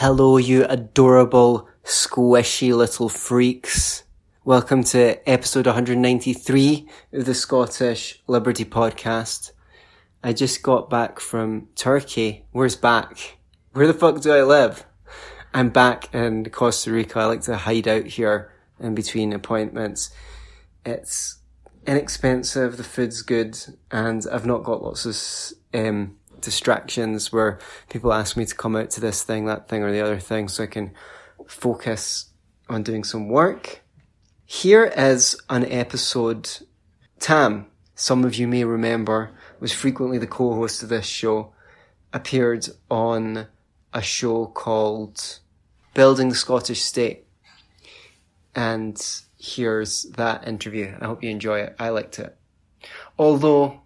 Hello, you adorable, squishy little freaks. Welcome to episode 193 of the Scottish Liberty Podcast. I just got back from Turkey. Where's back? Where the fuck do I live? I'm back in Costa Rica. I like to hide out here in between appointments. It's inexpensive, the food's good, and I've not got lots of um, distractions where people ask me to come out to this thing, that thing, or the other thing, so I can focus on doing some work. Here is an episode. Tam, some of you may remember, was frequently the co-host of this show, appeared on a show called Building the Scottish State. And here's that interview. I hope you enjoy it. I liked it. Although,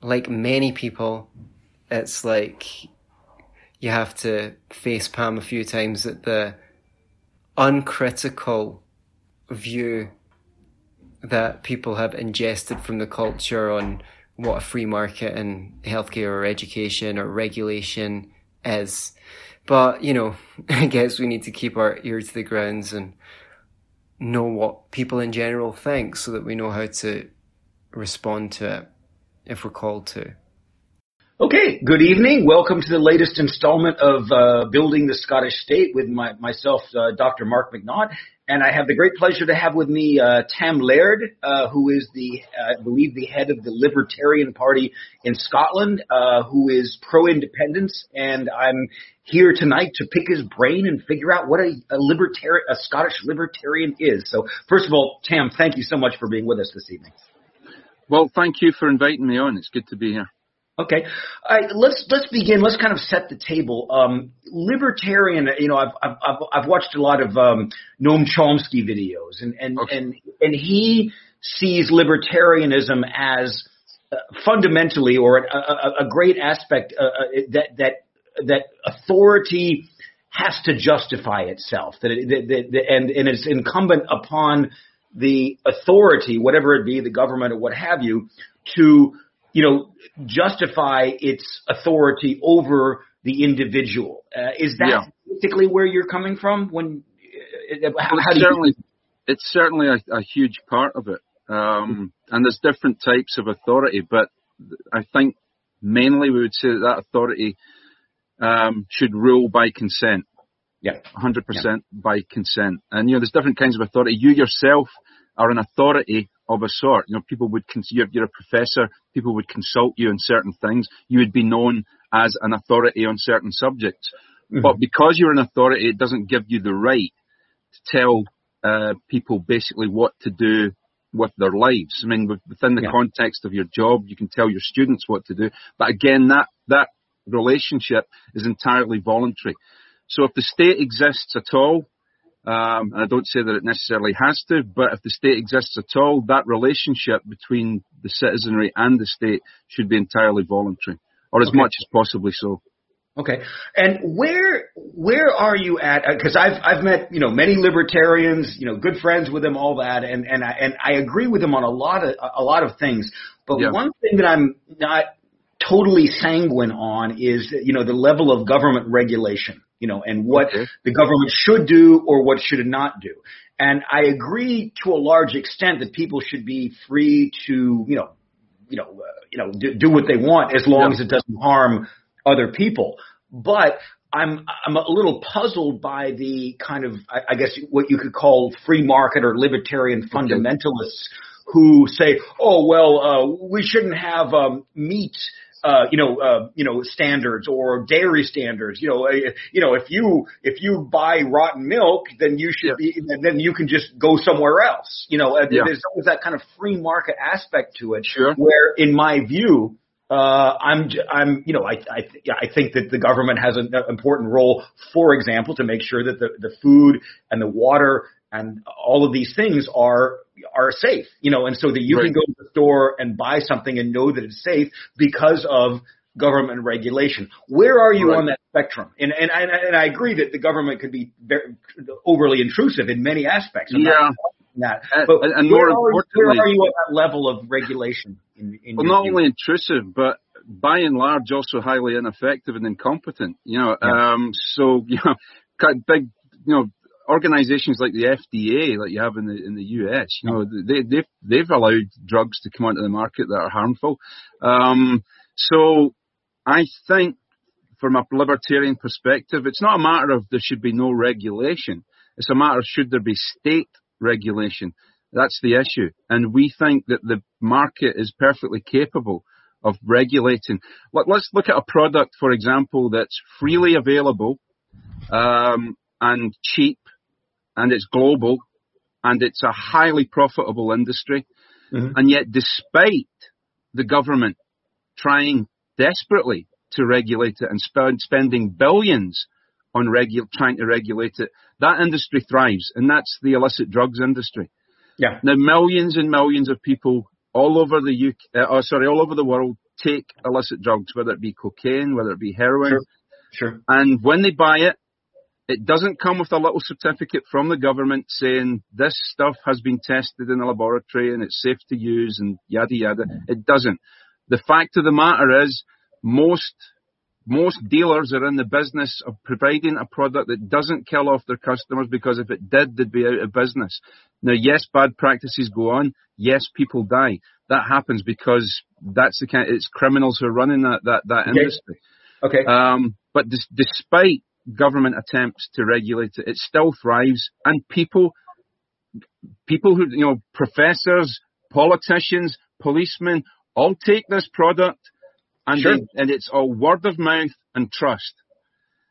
like many people, it's like you have to face palm a few times at the uncritical view that people have ingested from the culture on what a free market in healthcare or education or regulation is. But, you know, I guess we need to keep our ear to the grounds and know what people in general think so that we know how to respond to it if we're called to. Okay, good evening. Welcome to the latest installment of uh, Building the Scottish State with my, myself, uh, Dr. Mark McNaught. And I have the great pleasure to have with me uh, Tam Laird, uh, who is the, uh, I believe, the head of the Libertarian Party in Scotland, uh, who is pro-independence. And I'm here tonight to pick his brain and figure out what a, a libertarian, a Scottish libertarian is. So, first of all, Tam, thank you so much for being with us this evening. Well, thank you for inviting me on. It's good to be here. Okay, right, let's let's begin. Let's kind of set the table. Um, libertarian, you know, I've I've I've watched a lot of um, Noam Chomsky videos, and and okay. and and he sees libertarianism as uh, fundamentally or a, a, a great aspect uh, uh, that that that authority has to justify itself. That, it, that, that and and it's incumbent upon the authority, whatever it be, the government or what have you, to you know, justify its authority over the individual. Uh, is that yeah. basically where you're coming from? When uh, uh how, how certainly, you... it's certainly a, a, huge part of it, um, and there's different types of authority, but I think mainly we would say that, that authority um, should rule by consent. Yeah, 100% yeah. by consent. And you know, there's different kinds of authority. You yourself are an authority of a sort. You know, people would consider you're a professor. People would consult you on certain things. You would be known as an authority on certain subjects. Mm-hmm. But because you're an authority, it doesn't give you the right to tell uh, people basically what to do with their lives. I mean, within the yeah. context of your job, you can tell your students what to do. But again, that that relationship is entirely voluntary. So if the state exists at all, um, and I don't say that it necessarily has to, but if the state exists at all, that relationship between the citizenry and the state should be entirely voluntary, or as okay. much as possibly so. Okay, and where where are you at? Because uh, I've I've met you know many libertarians, you know, good friends with them, all that, and and I, and I agree with them on a lot of a lot of things. But yeah. one thing that I'm not totally sanguine on is you know the level of government regulation you know, and what okay. the government should do or what should it not do. And I agree to a large extent that people should be free to, you know, you know, uh, you know, do, do, what they want as long yeah. as it doesn't harm other people. But I'm I'm a little puzzled by the kind of I, I guess what you could call free market or libertarian fundamentalists who say, oh well, uh, we shouldn't have um, meat uh, you know, uh, you know, standards or dairy standards. You know, uh, you know, if you if you buy rotten milk, then you should yeah. be, then you can just go somewhere else. You know, uh, yeah. there's always that kind of free market aspect to it. Sure. Where, in my view, uh, I'm, I'm, you know, I, I, I think that the government has an important role, for example, to make sure that the, the food and the water and all of these things are are safe, you know, and so that you right. can go to the store and buy something and know that it's safe because of government regulation. Where are you right. on that spectrum? And and I, and I agree that the government could be very overly intrusive in many aspects. I'm yeah. That. But and, and where, more are, where are you at that level of regulation? In, in well, not view? only intrusive, but by and large also highly ineffective and incompetent. You know, yeah. um, so you know, big you know organizations like the FDA, like you have in the in the US, you know, they they've they've allowed drugs to come onto the market that are harmful. Um, so I think from a libertarian perspective, it's not a matter of there should be no regulation. It's a matter of should there be state regulation. That's the issue. And we think that the market is perfectly capable of regulating. Let, us look at a product, for example, that's freely available um, and cheap and it's global and it's a highly profitable industry. Mm-hmm. And yet, despite the government trying desperately to regulate it and spend, spending billions on regu- trying to regulate it, that industry thrives, and that's the illicit drugs industry. Yeah. Now, millions and millions of people all over the UK, uh, oh, sorry, all over the world take illicit drugs, whether it be cocaine, whether it be heroin. Sure. Sure. And when they buy it, it doesn't come with a little certificate from the government saying this stuff has been tested in a laboratory and it's safe to use and yada yada. It doesn't. The fact of the matter is most most dealers are in the business of providing a product that doesn't kill off their customers because if it did, they'd be out of business. Now, yes, bad practices go on. Yes, people die. That happens because that's the kind. It's criminals who are running that that that okay. industry. Okay. Um, but dis- despite government attempts to regulate it, it still thrives. And people, people who, you know, professors, politicians, policemen, all take this product and, sure. they, and it's all word of mouth and trust.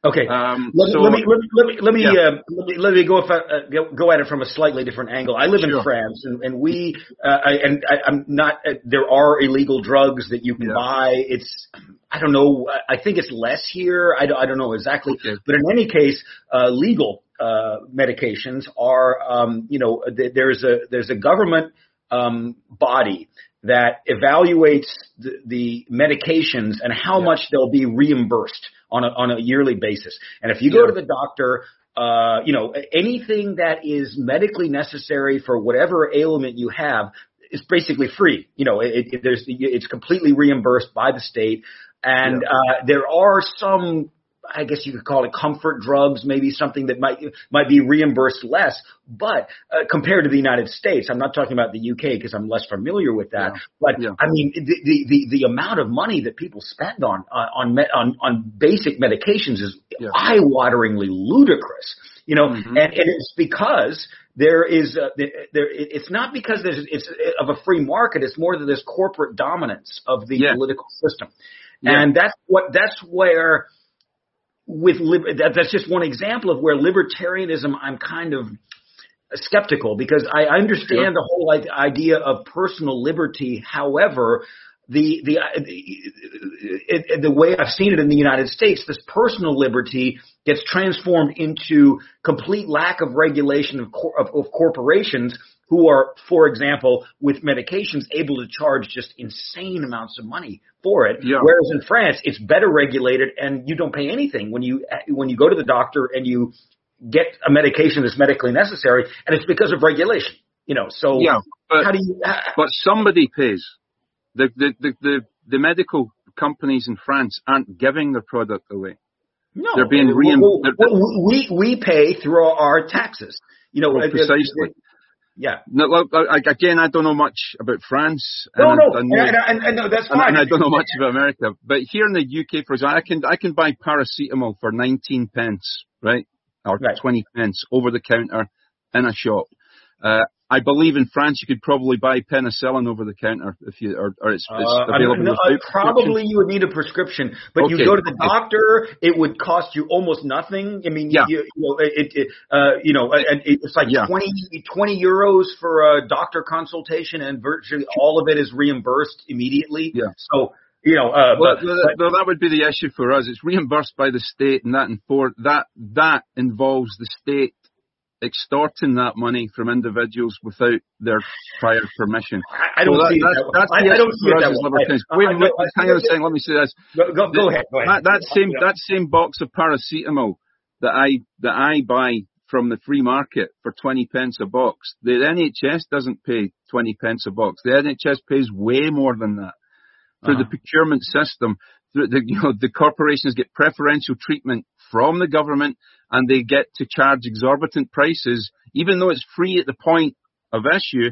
Okay. Um, let, so, let, me, let me let me let me, yeah. uh, let me let me go if I, uh, go, go at it from a slightly different angle. I live Sure. in France, and, and we uh, I, and I, I'm not. Uh, there are illegal drugs that you can Yeah. buy. It's I don't know. I I think it's less here. I don't, I don't know exactly, Okay. but in any case, uh, legal uh, medications are um, you know th- there's a there's a government um, body that evaluates the, the medications and how Yeah. much they'll be reimbursed on a, on a yearly basis. And if you go Yeah. to the doctor, uh, you know, anything that is medically necessary for whatever ailment you have is basically free. You know, it, it, there's, it's completely reimbursed by the state. And, uh, there are some, I guess you could call it comfort drugs, maybe something that might, might be reimbursed less. But, uh, compared to the United States, I'm not talking about the UK because I'm less familiar with that. Yeah. But Yeah. I mean, the, the, the, the amount of money that people spend on, on, on, on basic medications is Yeah. eye-wateringly ludicrous. You know, Mhm. and, and it's because there is uh, there. It's not because there's it's of a free market. It's more that there's corporate dominance of the political system, and that's what that's where with lib- that, that's just one example of where libertarianism I'm kind of skeptical because I understand Sure. the whole idea of personal liberty. However, the the uh, uh, it, it, the way I've seen it in the United States, this personal liberty gets transformed into complete lack of regulation of, cor- of, of corporations who are, for example, with medications able to charge just insane amounts of money for it. Yeah. Whereas in France, it's better regulated and you don't pay anything when you when you go to the doctor and you get a medication that's medically necessary, and it's because of regulation. You know, so Yeah, but- how do you? Uh, But somebody pays. The, the, the, the, the medical companies in France aren't giving their product away. no, they're being Well, reim- well, well, we we pay through our, taxes. You know, Well, precisely. Yeah. No, look, I, again, I don't know much about France. No, and no, I, I and, know- and, and, and that's fine. and I don't know much about America, but here in the UK, for example, I can I can buy paracetamol for 19 pence, right, or Right. 20 pence over the counter in a shop. Uh, I believe in France you could probably buy penicillin over the counter if you, or, or it's, it's Uh, available. no, uh, probably you would need a prescription, but you go to the doctor, it would cost you almost nothing. I mean, Yeah. you, you know, it, it uh, you know, and it's like Yeah. 20, 20 euros for a doctor consultation, and virtually all of it is reimbursed immediately. Yeah. So, you know, uh, Well, but, well, that would be the issue for us. It's reimbursed by the state, and that for that that involves the state extorting that money from individuals without their prior permission. I, I don't So that- see that that's I, the I don't see for it us that as way. libertarians. I- Wait, wait, I- hang on a second. Let me say this. Go, go, go ahead. Go ahead. That, that same that same box of paracetamol that I that I buy from the free market for twenty pence a box, the NHS doesn't pay twenty pence a box. The NHS pays way more than that. through uh-huh. the procurement system. Through the, you know, the corporations get preferential treatment from the government and they get to charge exorbitant prices, even though it's free at the point of issue.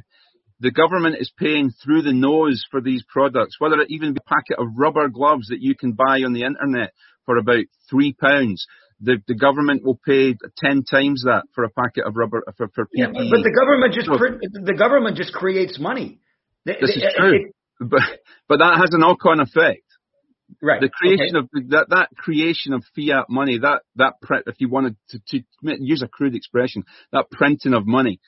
The government is paying through the nose for these products, whether it even be a packet of rubber gloves that you can buy on the internet for about three pounds the, the government will pay ten times that for a packet of rubber for, for PPE. Yeah, but the government just the government just creates money. This is true, it, but but that has a knock-on effect. Right. The creation okay. of that that creation of fiat money, that that if you wanted to, to use a crude expression, that printing of money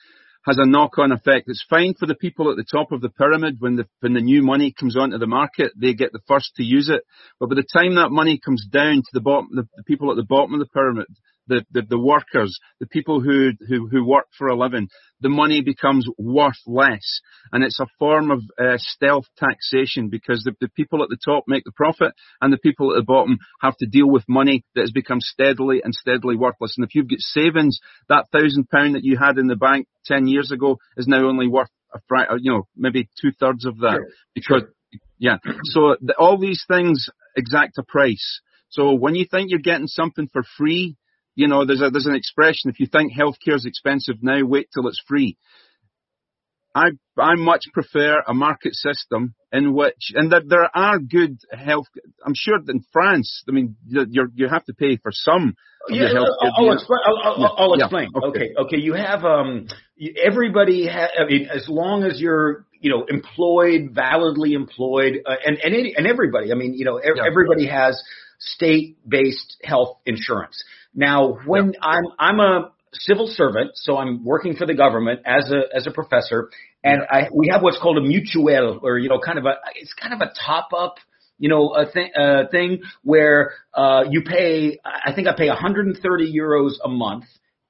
has a knock-on effect. It's fine for the people at the top of the pyramid when the when the new money comes onto the market, they get the first to use it. But by the time that money comes down to the bottom, the, the people at the bottom of the pyramid, the, the, the workers, the people who, who, who work for a living, the money becomes worth less. And it's a form of uh, stealth taxation because the, the people at the top make the profit and the people at the bottom have to deal with money that has become steadily and steadily worthless. And if you've got savings, that thousand pound that you had in the bank 10 years ago is now only worth a fr- you know, maybe two thirds of that sure. because, sure. yeah. So the, all these things exact a price. So when you think you're getting something for free, you know, there's a, there's an expression, if you think healthcare is expensive now, wait till it's free. I, I much prefer a market system in which, and there, there are good health, I'm sure in France, I mean, you you have to pay for some yeah, I'll, explain. I'll, I'll, I'll yeah, explain. Yeah, okay. okay. okay, You have um, everybody. Ha- I mean, as long as you're, you know, employed, validly employed, uh, and and any, and everybody. I mean, you know, everybody has state-based health insurance. Now, when yeah. I'm I'm a civil servant, so I'm working for the government as a as a professor, and I we have what's called a mutuelle, or you know, kind of a it's kind of a top up you know, a thing, uh, thing where, uh, you pay, I think I pay 130 euros a month,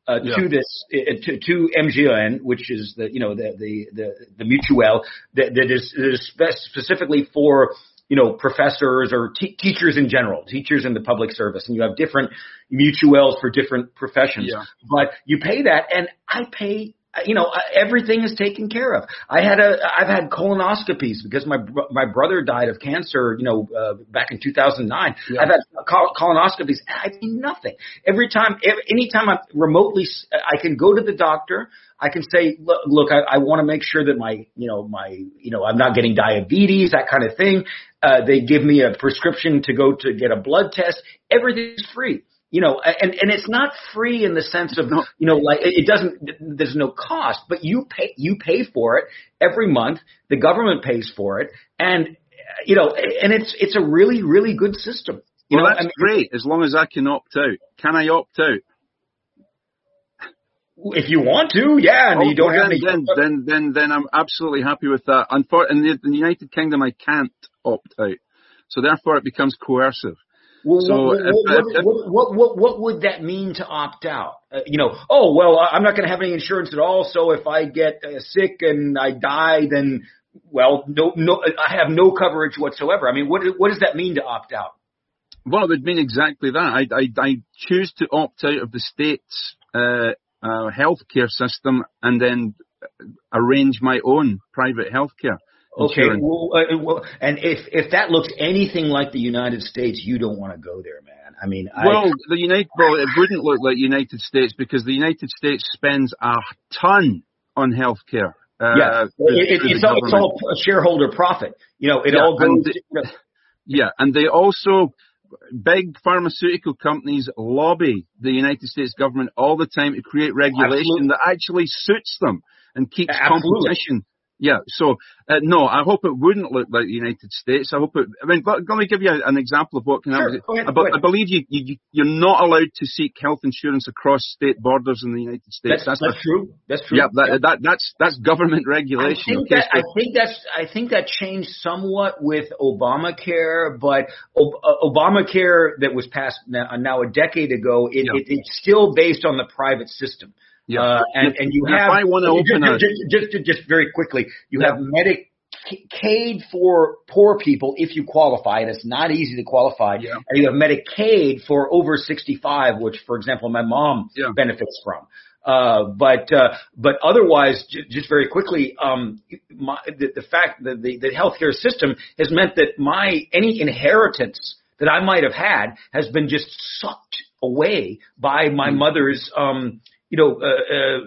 uh, yeah. to this, uh, to, to MGEN, which is the, you know, the, the, the, the mutuelle that, that is, that is specifically for you know, professors or t- teachers in general, teachers in the public service, and you have different mutuels for different professions. Yeah. But you pay that, and I pay you know everything is taken care of. I had a i've had colonoscopies because my my brother died of cancer you know uh, back in 2009 yeah. i've had col- colonoscopies i pay nothing. Every time every, anytime i'm remotely i can go to the doctor i can say look, look i, I want to make sure that my you know my you know i'm not getting diabetes that kind of thing. Uh, they give me a prescription to go to get a blood test. Everything's free you know, and and it's not free in the sense of you know like it doesn't there's no cost, but you pay you pay for it every month. The government pays for it, and you know, and it's it's a really really good system. You well, know, that's I mean, great as long as I can opt out. Can I opt out? If you want to, yeah, and oh, you don't then, have any. Then, then, then, then I'm absolutely happy with that. Unfortunately, in the, in the United Kingdom, I can't opt out, so therefore it becomes coercive. Well, so what, what, what, what, what, would that mean to opt out? Uh, you know, oh well, I'm not going to have any insurance at all. So if I get uh, sick and I die, then well, no, no, I have no coverage whatsoever. I mean, what what does that mean to opt out? Well, it would mean exactly that. I I, I choose to opt out of the state's uh, uh, healthcare system and then arrange my own private healthcare. Okay, well, uh, well, and if if that looks anything like the United States, you don't want to go there, man. I mean, well, I, the United well, it wouldn't look like United States because the United States spends a ton on healthcare. Uh, yeah, it, it, it's, all, it's all shareholder profit. You know, it yeah, all goes. And they, yeah, and they also big pharmaceutical companies lobby the United States government all the time to create regulation Absolutely. that actually suits them and keeps Absolutely. competition yeah, so uh, no, I hope it wouldn't look like the United States. I hope it. I mean, let, let me give you an example of what can sure, happen. Ahead, I. I believe you, you you're not allowed to seek health insurance across state borders in the United States. That's, that's, that's true. That's true. Yeah, that, yeah. that that's that's government regulation. I think, okay, that, so, I think that's I think that changed somewhat with Obamacare, but uh, Obamacare that was passed now, now a decade ago, it, yeah. it, it's still based on the private system. Yeah. Uh, and, and you have, I want to open just, just, just, just very quickly, you yeah. have Medicaid for poor people if you qualify, and it's not easy to qualify. Yeah. And you have Medicare for over 65, which, for example, my mom yeah. benefits from. Uh, but uh, but otherwise, j- just very quickly, um, my, the, the fact that the, the healthcare system has meant that my any inheritance that I might have had has been just sucked away by my mother's, um, you know, uh, uh,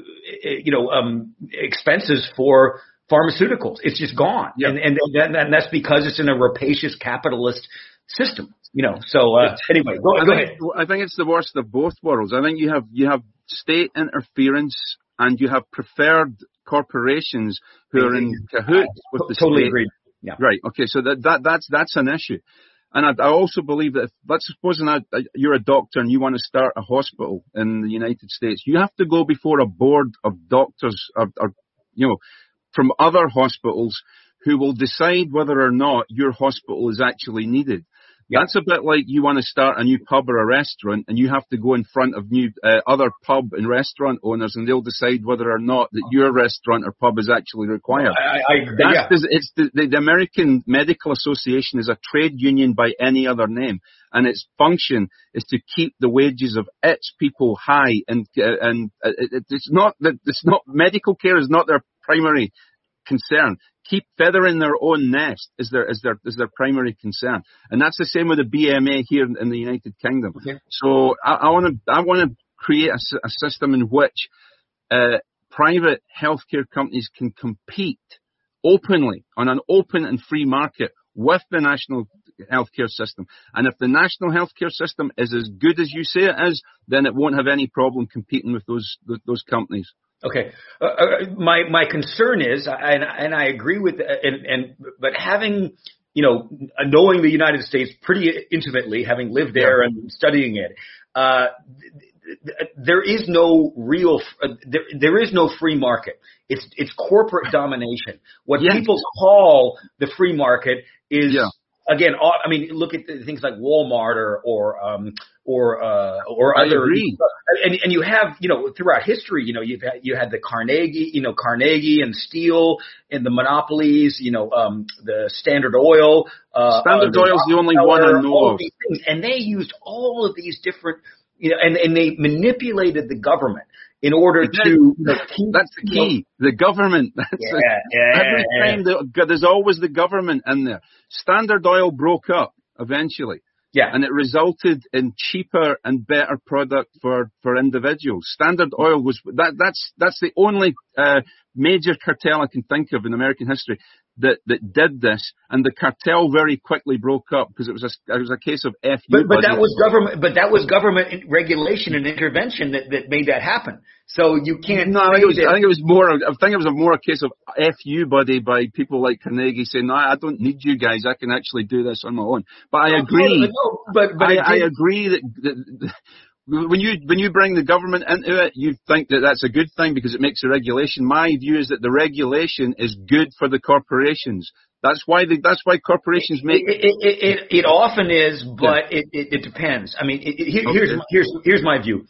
you know, um, expenses for pharmaceuticals. It's just gone, Yep. and, and and and that's because it's in a rapacious capitalist system. You know. So uh, anyway, go, I go think, ahead. I think it's the worst of both worlds. I think you have you have state interference and you have preferred corporations who are in cahoots with the totally state. agreed. Yeah. Right. Okay. So that, that that's that's an issue, and I, I also believe that if, let's suppose now you're a doctor and you want to start a hospital in the United States, you have to go before a board of doctors or, or you know from other hospitals who will decide whether or not your hospital is actually needed. Yeah. That's a bit like you want to start a new pub or a restaurant and you have to go in front of new uh, other pub and restaurant owners and they'll decide whether or not that your restaurant or pub is actually required. I, I, yeah. the- it's the, the, the American Medical Association is a trade union by any other name, and its function is to keep the wages of its people high. And uh, and uh, it, it's not that it's not medical care is not their primary concern. Keep feathering their own nest is their is their is their primary concern, and that's the same with the BMA here in, in the United Kingdom. Okay. So I want to I want to create a system in which uh, private healthcare companies can compete openly on an open and free market with the national healthcare system. And if the national healthcare system is as good as you say it is, then it won't have any problem competing with those th- those companies. Okay. Uh, uh, my my concern is, and and I agree with, and and but having you know knowing the United States pretty intimately, having lived there and studying it, uh, th- th- there is no real, uh, there there is no free market. It's it's corporate domination. What Yes. people call the free market is. Yeah. Again, all, I mean, look at the things like Walmart or or um, or uh, or I other agree. and and you have you know throughout history you know you've had you had the Carnegie you know Carnegie and Steel and the monopolies you know um the Standard Oil uh Standard uh, Oil's the only one I know of. things. and they used all of these different you know and and they manipulated the government in order to you know, That's the key. The government. That's yeah, yeah, Every yeah. time the, there's always the government in there. Standard Oil broke up eventually. yeah and it resulted in cheaper and better product for, for individuals. Standard Oil was that that's that's the only uh, major cartel I can think of in American history that that did this, and the cartel very quickly broke up because it was a it was a case of fu. But but that was government. But that was government regulation and intervention that, that made that happen. So you can't. No, I think, it was, that- I think it was more. I think it was a more a case of fu buddy by people like Carnegie saying, "No, I don't need you guys. I can actually do this on my own." But I agree. No, but but I, I agree that, that when you when you bring the government into it, you think that that's a good thing because it makes a regulation. My view is that the regulation is good for the corporations. That's why the, that's why corporations make. It, it, it, it, it often is, but it, it, it depends. I mean, here, here's here's here's my view.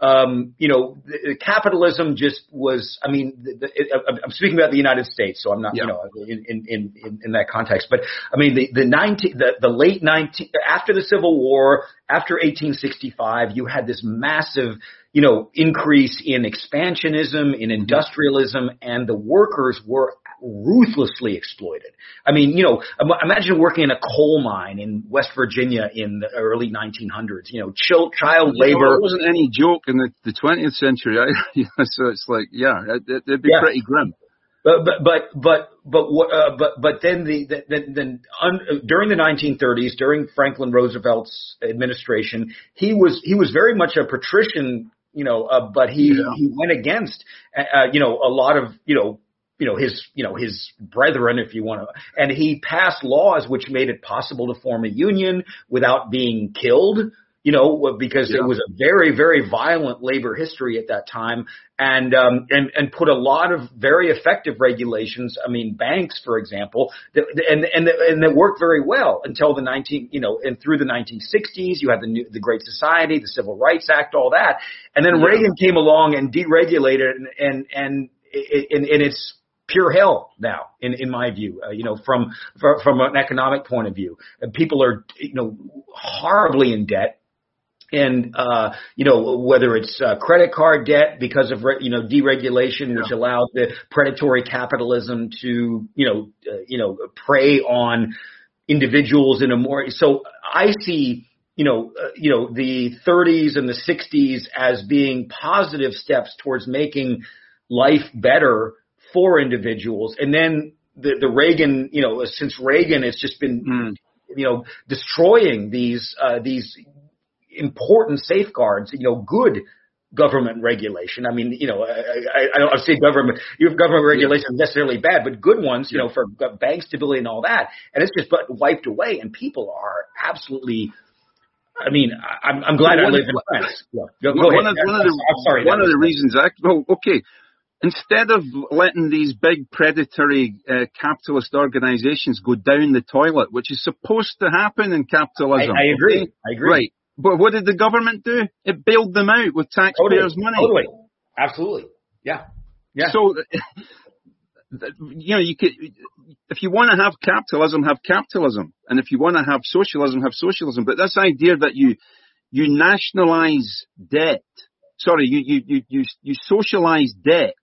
Um, you know, the, the capitalism just was. I mean, the, the, it, I'm- I'm speaking about the United States, so I'm not, Yeah. you know, in, in in in in that context. But I mean, the the 19 the, the late 19 after the Civil War, after 1865, you had this massive, you know, increase in expansionism, in industrialism, and the workers were ruthlessly exploited. I mean, you know, imagine working in a coal mine in West Virginia in the early 1900s. You know, child child You know, labor. it wasn't any joke in the, the 20th century. I, so it's like, yeah, it, it'd be Yeah. pretty grim. But but but but but what? Uh, but but then the, the then then un, during the 1930s, during Franklin Roosevelt's administration, he was he was very much a patrician, you know, uh, but he Yeah. he went against, uh, uh, you know, a lot of you know. You know his, you know his brethren, if you want to, and he passed laws which made it possible to form a union without being killed. You know, because Yeah. it was a very, very violent labor history at that time, and um, and and put a lot of very effective regulations. I mean, banks, for example, that, and and and that worked very well until the 19, you know, and through the 1960s, you had the new, the Great Society, the Civil Rights Act, all that, and then Yeah. Reagan came along and deregulated, and and and and, and it's pure hell now, in in my view. Uh, you know, from from from an economic point of view, people are you know horribly in debt and uh, you know whether it's uh, credit card debt because of re- you know deregulation, which allowed the predatory capitalism to you know uh, you know prey on individuals in a more so I see you know uh, you know the 30s and the 60s as being positive steps towards making life better for individuals, and then the the Reagan you know since Reagan it's just been mm. you know destroying these uh, these important safeguards, you know, good government regulation. I mean, you know, I, I, I don't say government, your government regulation is necessarily bad, but good ones, you know, for bank stability and all that. And it's just but wiped away and people are absolutely, I mean, I'm, I'm glad I live in France. Yeah. Go, go one, of, one of the, I'm sorry, one of the reasons, I, well, okay. Instead of letting these big predatory uh, capitalist organizations go down the toilet, which is supposed to happen in capitalism. I, I agree. Okay? I agree. Right. But what did the government do? It bailed them out with taxpayers' totally, money. Totally. Absolutely. Yeah. Yeah. So, you know, you could, if you want to have capitalism, have capitalism. And if you want to have socialism, have socialism. But this idea that you, you nationalize debt, sorry, you, you, you, you, you socialize debt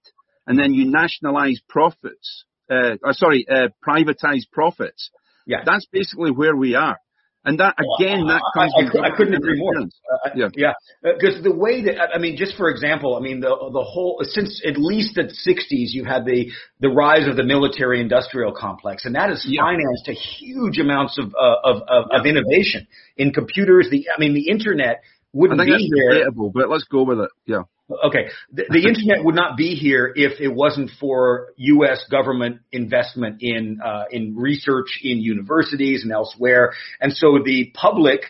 and then you nationalize profits, uh, sorry, uh, privatize profits. Yeah. That's basically where we are. And that again, that comes. I, I, I couldn't agree more. Uh, yeah, yeah. Because uh, the way that I mean, just for example, I mean the the whole since at least the '60s, you had the the rise of the military-industrial complex, and that has yeah. financed a huge amounts of uh, of of, yeah. of innovation in computers. The I mean, the internet wouldn't I think be that's debatable, but let's go with it. Yeah. Okay. The, the internet would not be here if it wasn't for U.S. government investment in uh, in research in universities and elsewhere. And so the public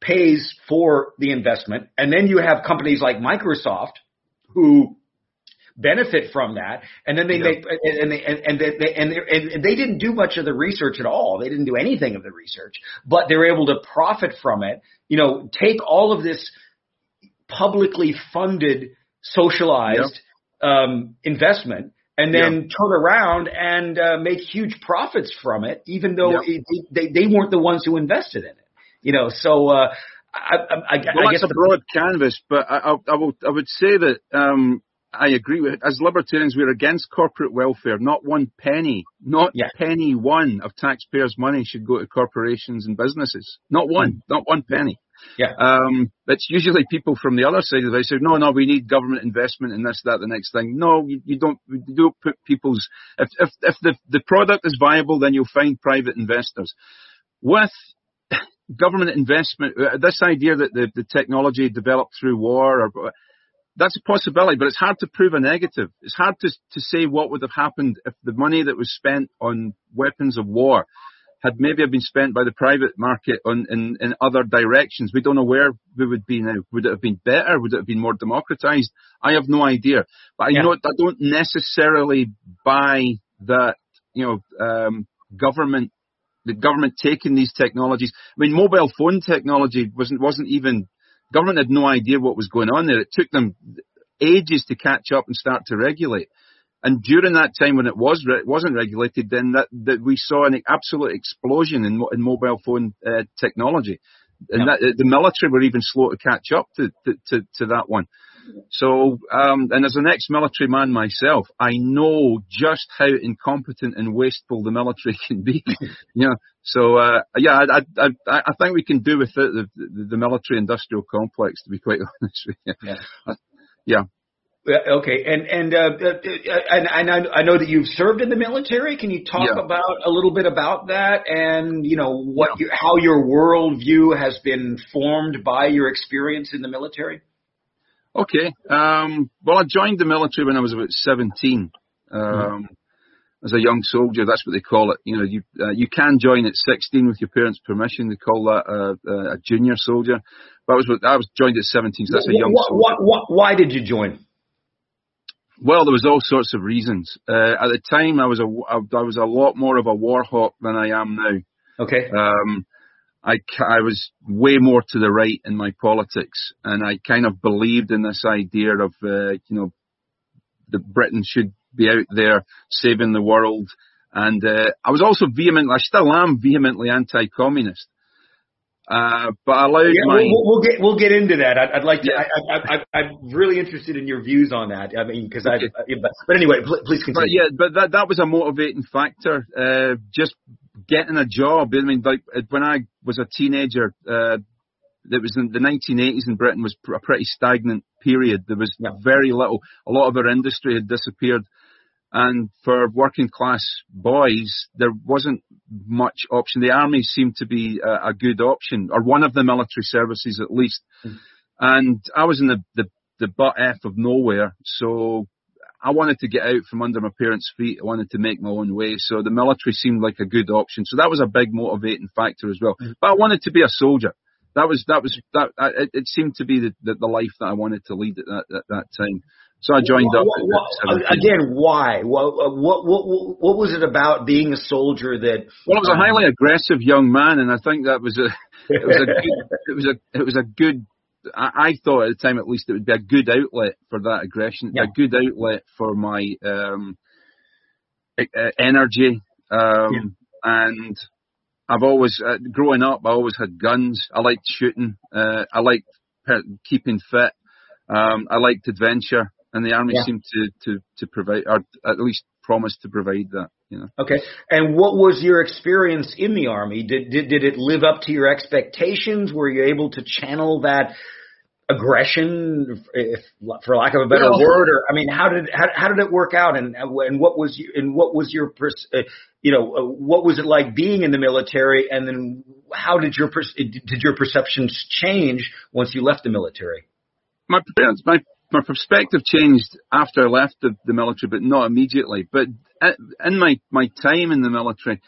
pays for the investment, and then you have companies like Microsoft who benefit from that, and then they yeah. make and they and, and they and, they and they didn't do much of the research at all. They didn't do anything of the research, but they're able to profit from it. You know, take all of this publicly funded socialized yep. um, investment and then yep. turn around and uh, make huge profits from it, even though yep. it, they, they weren't the ones who invested in it. You know, so uh, I, I, well, I guess a broad canvas, but I, I, I, would I would say that um, I agree with it as libertarians we're against corporate welfare. Not one penny, not yeah. penny one of taxpayers' money should go to corporations and businesses. Not one, mm. not one penny. Yeah. Um, it's usually people from the other side of it say, no, no, we need government investment in this, that, the next thing. No, you, you don't, you don't put people's, if, if, if the, the product is viable, then you'll find private investors. With government investment, uh, this idea that the, the technology developed through war or, that's a possibility, but it's hard to prove a negative. It's hard to, to say what would have happened if the money that was spent on weapons of war had maybe have been spent by the private market on in, in other directions. We don't know where we would be now. Would it have been better? Would it have been more democratized? I have no idea. But I yeah. know I don't necessarily buy that, you know, um, government, the government taking these technologies. I mean, mobile phone technology wasn't, wasn't even, government had no idea what was going on there. It took them ages to catch up and start to regulate. And during that time when it was it wasn't regulated, then that, that we saw an absolute explosion in, in mobile phone uh, technology, and that, the military were even slow to catch up to to, to, to that one. So, um, and as an ex-military man myself, I know just how incompetent and wasteful the military can be. you know, so uh, yeah, I, I, I, I think we can do with the, the, the military-industrial complex. To be quite honest with you, yeah. Yeah. Okay, and and uh, uh, and, and I know that you've served in the military. Can you talk yeah. about a little bit about that, and you know what, yeah. you, how your worldview has been formed by your experience in the military? Okay, um, well, I joined the military when I was about seventeen. Um, mm-hmm. As a young soldier, that's what they call it. You know, you uh, you can join at 16 with your parents' permission. They call that a, a junior soldier. But I was I was joined at 17, so that's a young what, soldier. What, what, why did you join? Well, there was all sorts of reasons. Uh, at the time, I was a I was a lot more of a war hawk than I am now. Okay. Um, I I was way more to the right in my politics, and I kind of believed in this idea of uh, you know that Britain should be out there saving the world, and uh, I was also vehement. I still am vehemently anti-communist. Uh, but I allowed yeah, my. We'll, we'll, get we'll get into that. I'd, I'd like to. Yeah. I, I, I, am really interested in your views on that. I mean, because okay. I. But, but anyway, please continue. But yeah, but that that was a motivating factor. Uh, just getting a job. I mean, like when I was a teenager, uh, it was in the 1980s in Britain was a pretty stagnant period. There was yeah. very little. A lot of our industry had disappeared. And for working class boys, there wasn't much option. The army seemed to be a, a good option, or one of the military services at least. Mm. And I was in the, the, the butt F of nowhere, so I wanted to get out from under my parents' feet. I wanted to make my own way, so the military seemed like a good option. So that was a big motivating factor as well. Mm. But I wanted to be a soldier. That was that was that. It, it seemed to be the, the, the life that I wanted to lead at that, at that time. So I joined up. Again, why? What, what, what, what was it about being a soldier that? Well, I was a highly aggressive young man, and I think that was a, it was a good, it was a, it was a good. I, I thought at the time, at least, it would be a good outlet for that aggression, yeah. a good outlet for my um, energy, um, yeah. and I've always, uh, growing up, I always had guns. I liked shooting. Uh, I liked keeping fit. Um, I liked adventure and the army yeah. seemed to, to, to provide, or at least promise to provide that. You know. Okay. And what was your experience in the army? Did, did did it live up to your expectations? Were you able to channel that aggression, if, for lack of a better well, word? Or I mean, how did how, how did it work out? And and what was you, and what was your uh, you know uh, what was it like being in the military? And then how did your did your perceptions change once you left the military? My parents, my my perspective changed after I left the, the military, but not immediately. But in my, my time in the military,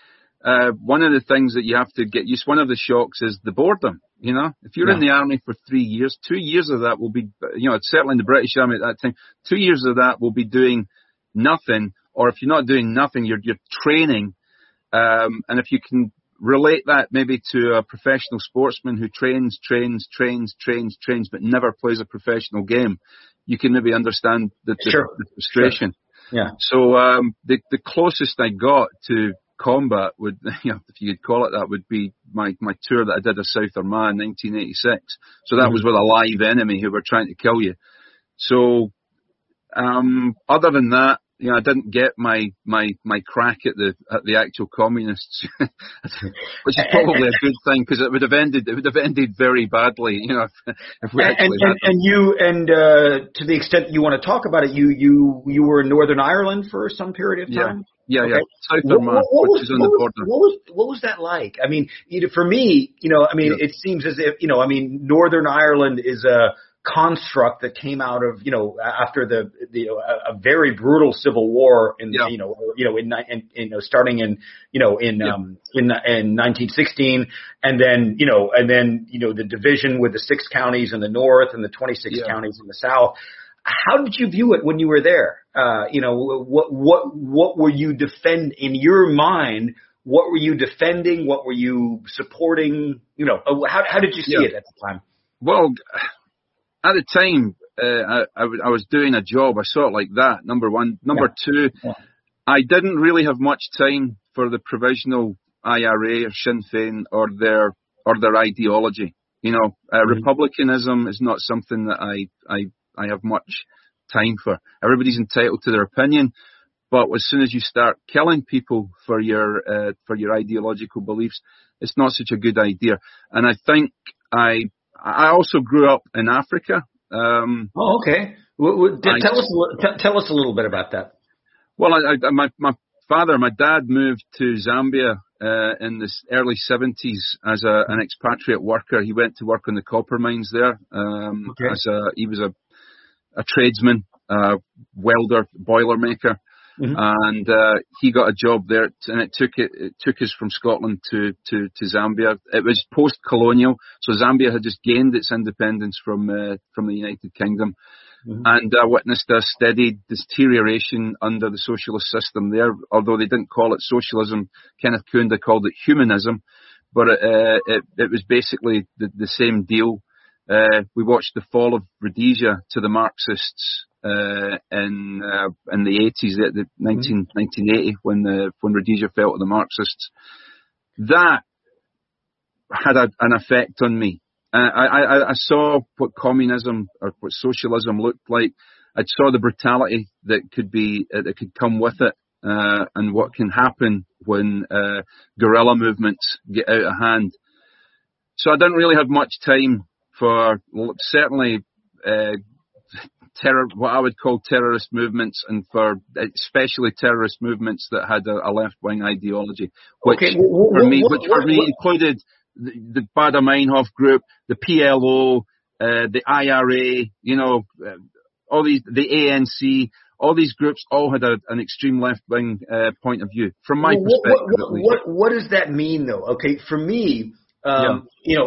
uh, one of the things that you have to get used, one of the shocks is the boredom. You know, if you're yeah. in the army for three years, two years of that will be, you know, certainly in the British Army at that time, two years of that will be doing nothing. Or if you're not doing nothing, you're, you're training. Um, and if you can relate that maybe to a professional sportsman who trains, trains, trains, trains, trains, but never plays a professional game, you can maybe understand the, the, sure. the frustration. Sure. Yeah. So um, the the closest I got to combat would, you know, if you could call it that, would be my my tour that I did of South Armagh in 1986. So that mm-hmm. was with a live enemy who were trying to kill you. So um, other than that, you know, I didn't get my my my crack at the at the actual communists, which is probably a good thing because it would have ended it would have ended very badly, you know. If, if we and, and, and you and uh, to the extent you want to talk about it, you you you were in Northern Ireland for some period of time. Yeah, yeah, okay. yeah. South Armagh, which is on the border. What was what was that like? I mean, for me, you know, I mean, yeah. it seems as if you know, I mean, Northern Ireland is a construct that came out of you know after the the a, a very brutal civil war in yeah. you know you know in, in, in you know starting in you know in yeah. um in in 1916 and then you know and then you know the division with the six counties in the north and the 26 yeah. counties in the south. How did you view it when you were there? Uh you know what what what were you defend in your mind what were you defending? What were you supporting? You know how how did you see it at the time? Well at the time, uh, I, I, was doing a job. I saw it like that. Number one. Number yeah. two, yeah. I didn't really have much time for the provisional IRA or Sinn Féin or their or their ideology. You know, uh, mm-hmm. republicanism is not something that I, I I have much time for. Everybody's entitled to their opinion, but as soon as you start killing people for your uh, for your ideological beliefs, it's not such a good idea. And I think I I also grew up in Africa. Um, oh, okay. Well, well, tell I, us t- tell us a little bit about that. Well, I, I, my my father, my dad moved to Zambia uh, in the early 70s as a, an expatriate worker. He went to work on the copper mines there. Um, okay. As a, he was a a tradesman, uh, welder, boiler maker. Mm-hmm. And uh, he got a job there, and it took it, it took us from Scotland to, to, to Zambia. It was post-colonial, so Zambia had just gained its independence from uh, from the United Kingdom, mm-hmm. and I witnessed a steady deterioration under the socialist system there. Although they didn't call it socialism, Kenneth Kaunda called it humanism, but it, uh, it, it was basically the, the same deal. Uh, we watched the fall of Rhodesia to the Marxists uh, in uh, in the 80s, the, the 19, 1980, when the when Rhodesia fell to the Marxists. That had a, an effect on me. Uh, I, I, I saw what communism or what socialism looked like. I saw the brutality that could be uh, that could come with it, uh, and what can happen when uh, guerrilla movements get out of hand. So I didn't really have much time for certainly uh, terror, what I would call terrorist movements, and for especially terrorist movements that had a, a left wing ideology, which Okay, for me, wh- which for me included the, the Baader Meinhof group, the PLO, uh, the IRA, you know, uh, all these, the ANC, all these groups all had a, an extreme left wing uh, point of view, from my Well, perspective what, at what, what, what does that mean, though? Okay, for me, um, you know,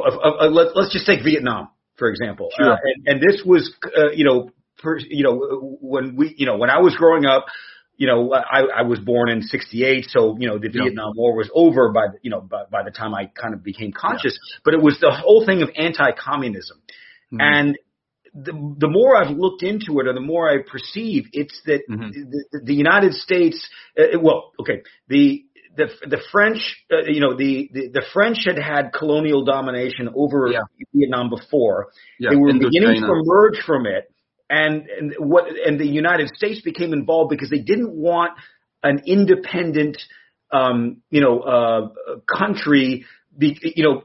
let, let's just take Vietnam for example. Sure. Uh, and, and this was, uh, you know, per, you know, when we, you know, when I was growing up, you know, I, I was born in '68, so you know the Yeah. Vietnam War was over by the, you know by, by the time I kind of became conscious. But it was the whole thing of anti-communism, Mhm. and the, the more I've looked into it, or the more I perceive, it's that Mhm. the, the United States, uh, well, okay, the the the French, uh, you know, the, the the French had had colonial domination over Yeah. Vietnam before. yeah, they were beginning to emerge from it, and and what and the United States became involved because they didn't want an independent, um, you know, uh, country, be, you know,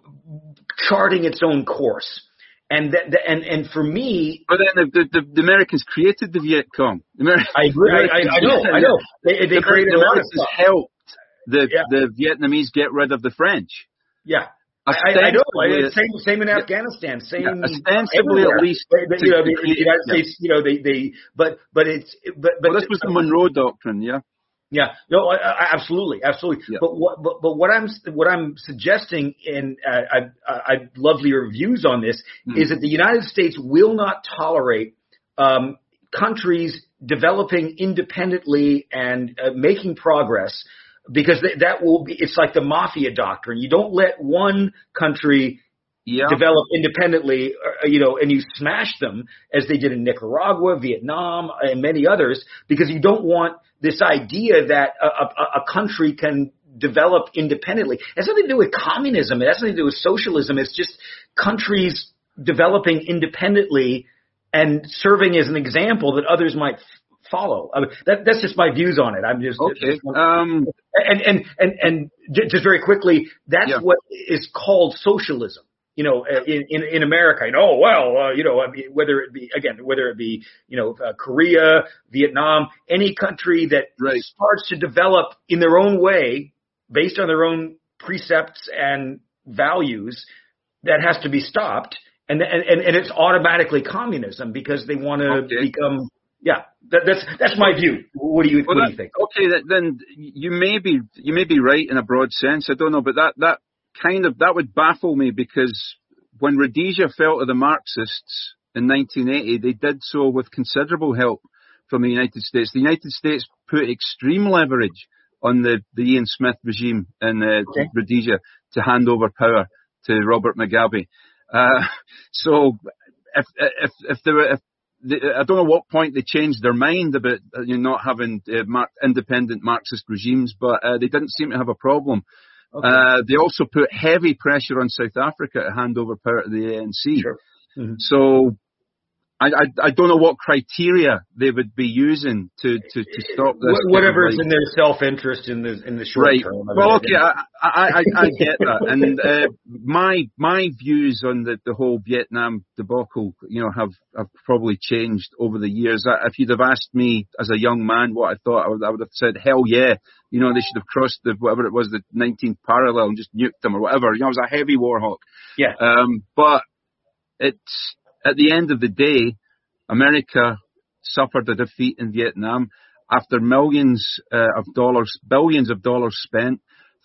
charting its own course. And that, that- and and for me, But then the, the, the Americans created the Viet Cong. The Ameri- I agree. I, I, I know. I know. They, they the, created the a lot of Americans stuff. helped the Yeah. the Vietnamese get rid of the French. Yeah. I, I I know. It's Same, same in Afghanistan. Same Yeah, ostensibly, everywhere. at least, They- they- you know, the, the United yeah. States. You know, they, they, but, but it's, but, but Well, this was the Monroe Doctrine, yeah. Yeah, no, I, I, absolutely, absolutely. Yeah. But what, but, but what I'm, what I'm suggesting, and uh, I, I, I'd love your views on this, Hmm. is that the United States will not tolerate um, countries developing independently and uh, making progress because th- that will be. It's like the mafia doctrine. You don't let one country Yeah. develop independently, uh, you know, and you smash them as they did in Nicaragua, Vietnam, and many others, because you don't want this idea that a, a, a country can develop independently. It has nothing to do with communism. It has nothing to do with socialism. It's just countries developing independently and serving as an example that others might follow. I mean, that, that's just my views on it. I'm just Okay. Um, and and and and just very quickly, that's Yeah. what is called socialism. You know, uh, in in, in America, you know, well, uh, you know, I mean, whether it be again, whether it be you know uh, Korea, Vietnam, any country that Right. starts to develop in their own way, based on their own precepts and values, that has to be stopped, and and and, and it's automatically communism because they want to Okay. become. Yeah, that, that's that's my view. What do you well, what that- do you think? Okay, that, then you may be you may be right in a broad sense. I don't know, but that that kind of that would baffle me because when Rhodesia fell to the Marxists in 1980, they did so with considerable help from the United States. The United States put extreme leverage on the, the Ian Smith regime in uh, Okay. Rhodesia to hand over power to Robert Mugabe. Uh, so if if if there were if I don't know what point they changed their mind about uh, you know, not having uh, mar- independent Marxist regimes, but uh, they didn't seem to have a problem. Okay. Uh, they also put heavy pressure on South Africa to hand over power to the ANC. Sure. Mhm. So I, I I don't know what criteria they would be using to to, to stop this. Wh- Whatever is of in their self-interest in the in the short Right. term. I Well, okay, I, I, I, I get that, and uh, my my views on the, the whole Vietnam debacle, you know, have have probably changed over the years. If you'd have asked me as a young man what I thought, I would, I would have said, hell yeah, you know, they should have crossed the whatever it was, the 19th parallel, and just nuked them or whatever. You know, I was a heavy war hawk. Yeah. Um, but it's at the end of the day, America suffered a defeat in Vietnam after millions uh, of dollars, billions of dollars spent,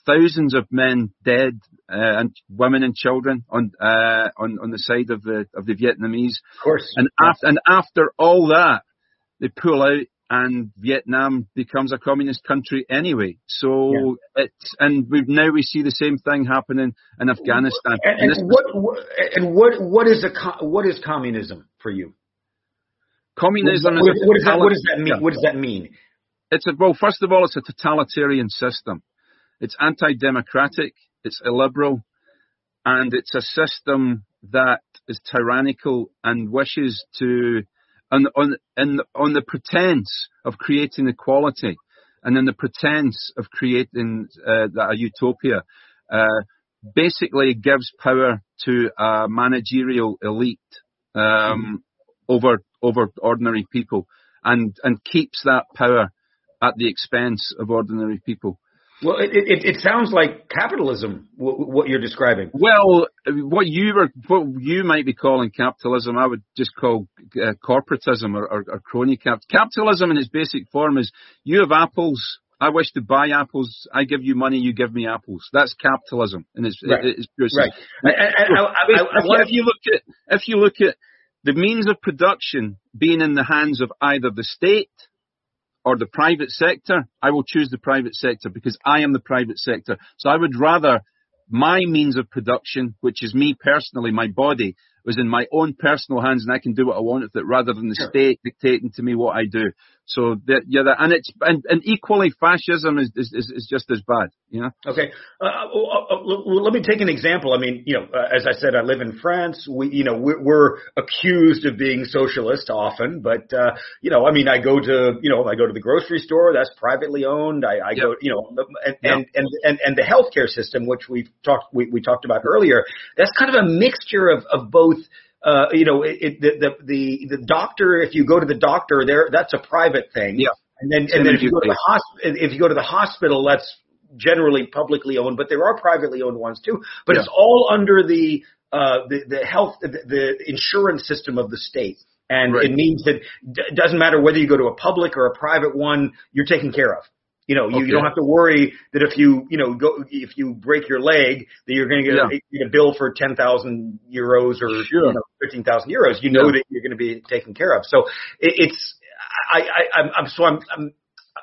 thousands of men dead, uh, and women and children on uh, on on the side of the of the Vietnamese. of course. And after and after all that, they pull out. And Vietnam becomes a communist country anyway. So it's and we now we see the same thing happening in Afghanistan. and, And and what what- and what what is a what is communism for you? communism what, is what does that what does that mean? What does that mean? It's a, well, first of all, it's a totalitarian system. It's anti-democratic. It's illiberal. and it's a system that is tyrannical and wishes to, on, on, in, on the pretense of creating equality and in the pretense of creating uh, a utopia, uh, basically gives power to a managerial elite um, mm-hmm. over over ordinary people, and and keeps that power at the expense of ordinary people. Well, it, it, it sounds like capitalism. What you're describing. Well, what you were, what you might be calling capitalism, I would just call uh, corporatism or, or, or crony cap. Capitalism in its basic form is you have apples. I wish to buy apples. I give you money. You give me apples. That's capitalism in its, right. its pure sense. Right. if you look at if you look at the means of production being in the hands of either the state or the private sector, I will choose the private sector because I am the private sector. So I would rather my means of production, which is me personally, my body, was in my own personal hands and I can do what I want with it rather than the sure. state dictating to me what I do. So that, yeah, that, and it's and, and equally fascism is, is is just as bad. You know. Okay. Uh, uh, uh, let me take an example. I mean, you know, uh, as I said, I live in France. We, you know, we're, we're accused of being socialist often, but uh, you know, I mean, I go to, you know, I go to the grocery store. That's privately owned. I, I yep. go, you know, and, yep. and and and and the healthcare system, which we've talked we, we talked about earlier, that's kind of a mixture of of both uh, you know, it, it, the, the the doctor. If you go to the doctor, there that's a private thing. Yeah. And then and then if you go to the hospital, if you go to the hospital, that's generally publicly owned, but there are privately owned ones too. But yeah. it's all under the uh, the the health the, the insurance system of the state. And right. it means that it doesn't matter whether you go to a public or a private one, you're taken care of. You know, you, okay. you don't have to worry that if you, you know, go, if you break your leg, that you're going to get, yeah. a bill for 10,000 euros or, sure. you know, 15,000 euros. You know yeah. that you're going to be taken care of. So it, it's, I, I, I'm, I'm, so I'm, I'm,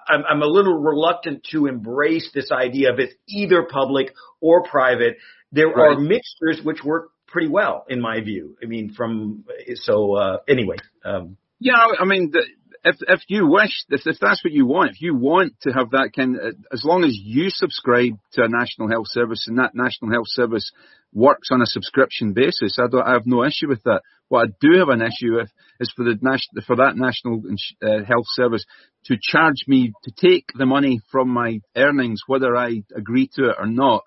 I'm, I'm a little reluctant to embrace this idea of it's either public or private. There right. are mixtures which work pretty well in my view. I mean, from, so, uh, anyway, um, yeah, I mean, the, if if you wish, if, if that's what you want, if you want to have that kind, of, as long as you subscribe to a national health service and that national health service works on a subscription basis, I don't, I have no issue with that. What I do have an issue with is for the national, for that national uh, health service to charge me to take the money from my earnings, whether I agree to it or not.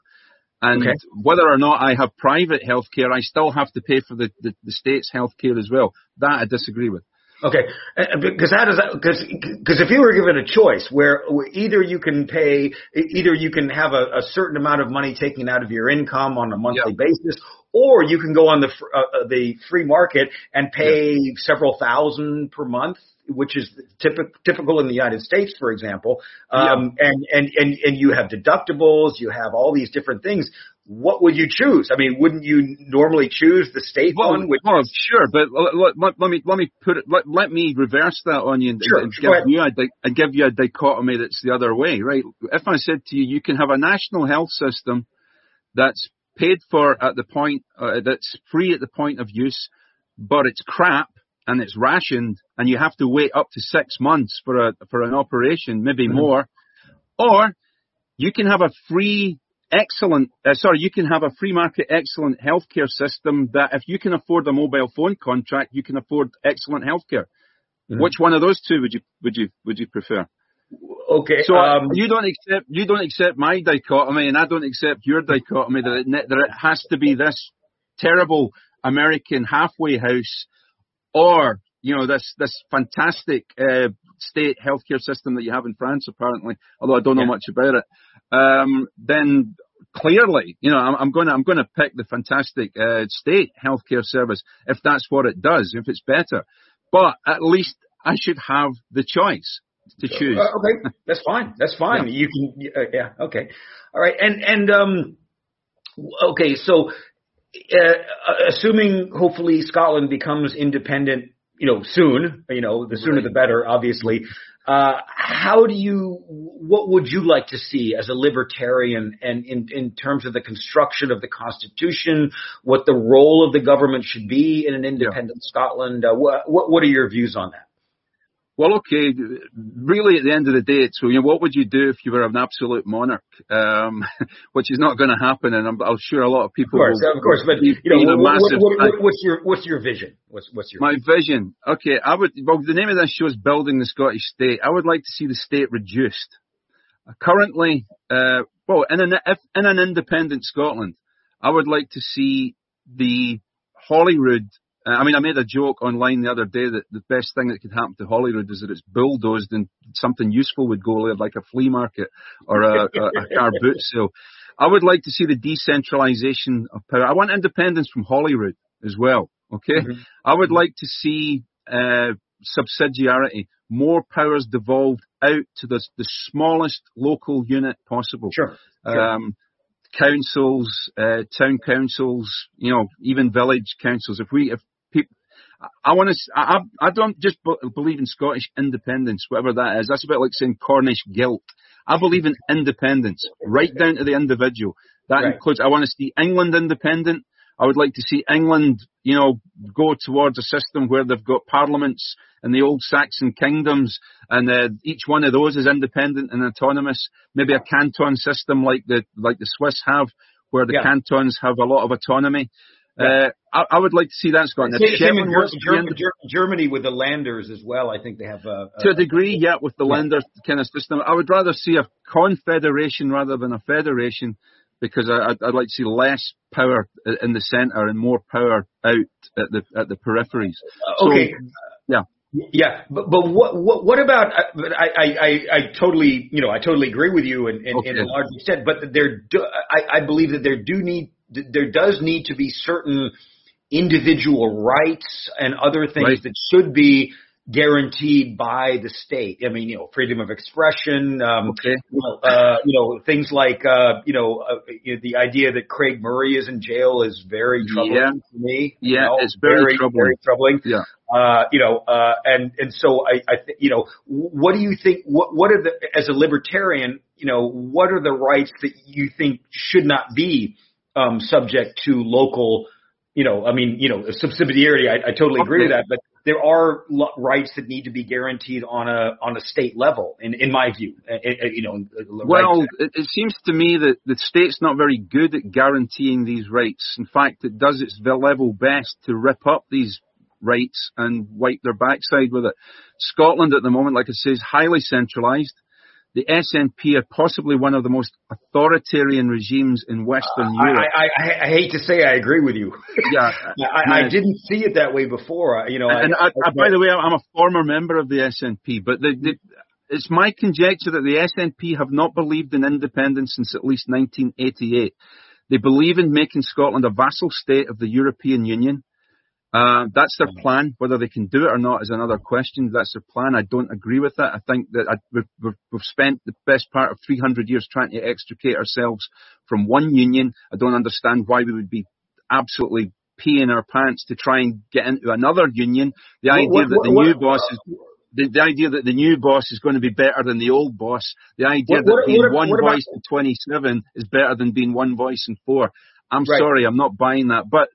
And okay. whether or not I have private health care, I still have to pay for the, the, the state's health care as well. That I disagree with. Okay, because how does that? Because because if you were given a choice where either you can pay, either you can have a, a certain amount of money taken out of your income on a monthly yep. basis, or you can go on the uh, uh, the free market and pay yep. several thousand per month, which is typical typical in the United States, for example. Um, yep. and and and and you have deductibles, you have all these different things what would you choose? I mean, wouldn't you normally choose the state well, one? Which well, sure, but let, let, let, me let me put it. Let, let me reverse that on you and, sure, and give you a and give you a dichotomy that's the other way, right? If I said to you, you can have a national health system that's paid for at the point uh, that's free at the point of use, but it's crap and it's rationed, and you have to wait up to six months for a for an operation, maybe mm-hmm. more, or you can have a free excellent, uh, sorry, you can have a free market excellent healthcare system that if you can afford a mobile phone contract, you can afford excellent healthcare. Mm-hmm. Which one of those two would you would you would you prefer? Okay. So um, you don't accept you don't accept my dichotomy, and I don't accept your dichotomy that it, that it has to be this terrible American halfway house, or you know this this fantastic uh, state healthcare system that you have in France, apparently. Although I don't know yeah. much about it um, then clearly, you know, I'm, I'm going to I'm going to pick the fantastic uh, state healthcare service if that's what it does, if it's better. But at least I should have the choice to choose. Uh, okay, that's fine. That's fine. Yeah. You can, uh, yeah, okay, all right. And and um, okay, so uh, assuming hopefully Scotland becomes independent, you know, soon. You know, the sooner right. the better, obviously. Uh, how do you, what would you like to see as a libertarian and in, in terms of the construction of the Constitution, what the role of the government should be in an independent yeah. Scotland? Uh, what, what, what are your views on that? Well, okay. Really, at the end of the day, so you know, what would you do if you were an absolute monarch? Um, which is not going to happen, and I'm, I'm, sure a lot of people. Of course, will, of course. But you know, what, what, what, what's your what's your vision? What's what's your my vision? Okay, I would. Well, the name of this show is building the Scottish state. I would like to see the state reduced. Currently, uh, well, in an if, in an independent Scotland, I would like to see the Holyrood uh, I mean, I made a joke online the other day that the best thing that could happen to Holyrood is that it's bulldozed and something useful would go there, like a flea market or a, a, a car boot sale. I would like to see the decentralisation of power. I want independence from Holyrood as well. Okay, mm-hmm. I would like to see uh, subsidiarity, more powers devolved out to the, the smallest local unit possible. Sure. sure. Um, councils, uh, town councils, you know, even village councils. If we, if I want to. I, I don't just believe in Scottish independence, whatever that is. That's a bit like saying Cornish guilt. I believe in independence, right down to the individual. That right. includes. I want to see England independent. I would like to see England, you know, go towards a system where they've got parliaments in the old Saxon kingdoms, and uh, each one of those is independent and autonomous. Maybe a canton system like the like the Swiss have, where the yeah. cantons have a lot of autonomy. Uh, I, I, would like to see that, Scott. Same, same in Germany, Germany, Germany, with the Landers as well. I think they have a, a to a degree, yeah, with the yeah. Landers kind of system. I would rather see a confederation rather than a federation because I, I'd, like to see less power in the centre and more power out at the at the peripheries. So, okay. Yeah. Yeah, but but what what what about? I I I, I totally you know I totally agree with you in in, okay. in a large extent, but there do, I I believe that there do need there does need to be certain individual rights and other things right. that should be guaranteed by the state. I mean, you know, freedom of expression, um, okay. you, know, uh, you know, things like, uh, you know, uh, you know, the idea that Craig Murray is in jail is very troubling yeah. to me. Yeah, you know, it's very, very troubling. Very troubling. Yeah. Uh, you know, uh, and, and so I, I th- you know, what do you think, what, what are the, as a libertarian, you know, what are the rights that you think should not be um, subject to local, you know, I mean, you know, subsidiarity. I, I totally agree with that, but there are lo- rights that need to be guaranteed on a on a state level, in in my view. Uh, uh, you know, well, it, it seems to me that the state's not very good at guaranteeing these rights. In fact, it does its level best to rip up these rights and wipe their backside with it. Scotland at the moment, like I say, is highly centralised the SNP are possibly one of the most authoritarian regimes in Western uh, Europe. I, I, I, hate to say I agree with you. Yeah, I, I, didn't see it that way before. Uh, you know, and, and uh, uh, by the way, I'm a former member of the SNP, but the, the, it's my conjecture that the SNP have not believed in independence since at least 1988. They believe in making Scotland a vassal state of the European Union. Uh, that's their plan. Whether they can do it or not is another question. That's their plan. I don't agree with that. I think that I, we've, we've, spent the best part of 300 years trying to extricate ourselves from one union. I don't understand why we would be absolutely peeing our pants to try and get into another union. The idea what, that the what, new what, boss is the, the, idea that the new boss is going to be better than the old boss, the idea that being one voice in 27 is better than being one voice in four. I'm right. sorry, I'm not buying that. But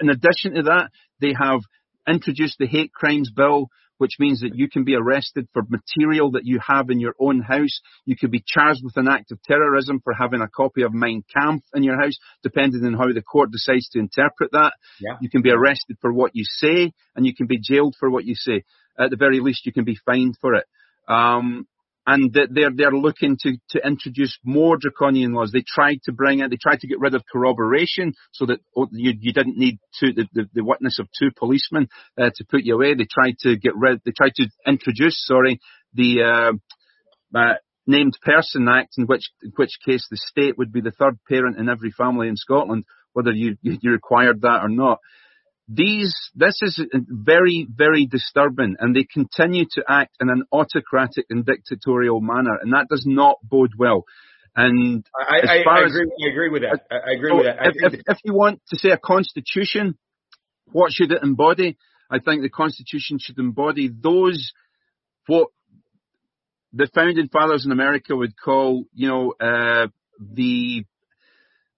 in addition to that, they have introduced the hate crimes bill, which means that you can be arrested for material that you have in your own house. You could be charged with an act of terrorism for having a copy of Mein Kampf in your house, depending on how the court decides to interpret that. Yeah. You can be arrested for what you say, and you can be jailed for what you say. At the very least, you can be fined for it. Um, and they're they're looking to to introduce more draconian laws. They tried to bring it. They tried to get rid of corroboration so that oh, you you didn't need two the, the, the witness of two policemen uh, to put you away. They tried to get rid. They tried to introduce sorry the uh, uh, named person act in which in which case the state would be the third parent in every family in Scotland, whether you you required that or not these, this is very, very disturbing, and they continue to act in an autocratic and dictatorial manner, and that does not bode well. And I, as far I, I, agree, as, I agree with that. I, agree with that. If, if, if you want to say a constitution, what should it embody? I think the constitution should embody those what the founding fathers in America would call, you know, uh, the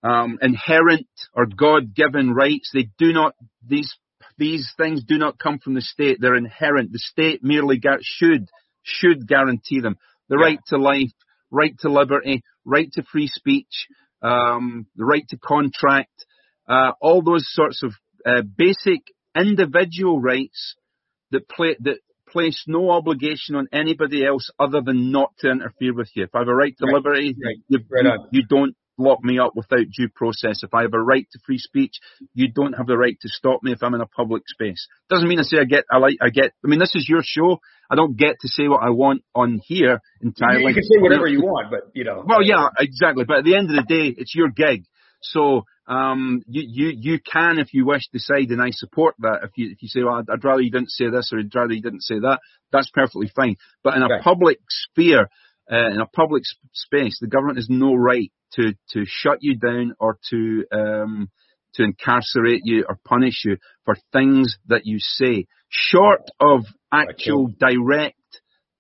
um, inherent or God-given rights. They do not; these these things do not come from the state. They're inherent. The state merely gar- should, should guarantee them. The yeah. right to life, right to liberty, right to free speech, um, the right to contract, uh, all those sorts of uh, basic individual rights that play, that place no obligation on anybody else other than not to interfere with you. If I have a right to right. liberty, right. You, right you, you, don't lock me up without due process. If I have a right to free speech, you don't have the right to stop me if I'm in a public space. Doesn't mean I say I get, I like, I get, I mean, this is your show. I don't get to say what I want on here entirely. You can say whatever you want, but you know. Well, yeah, exactly. But at the end of the day, it's your gig. So, um, you, you, you can, if you wish, decide, and I support that. If you, if you say, well, I'd, I'd rather you didn't say this or I'd rather you didn't say that, that's perfectly fine. But in a right. public sphere, uh, in a public sp- space, the government has no right to, to shut you down or to, um, to incarcerate you or punish you for things that you say, short of actual direct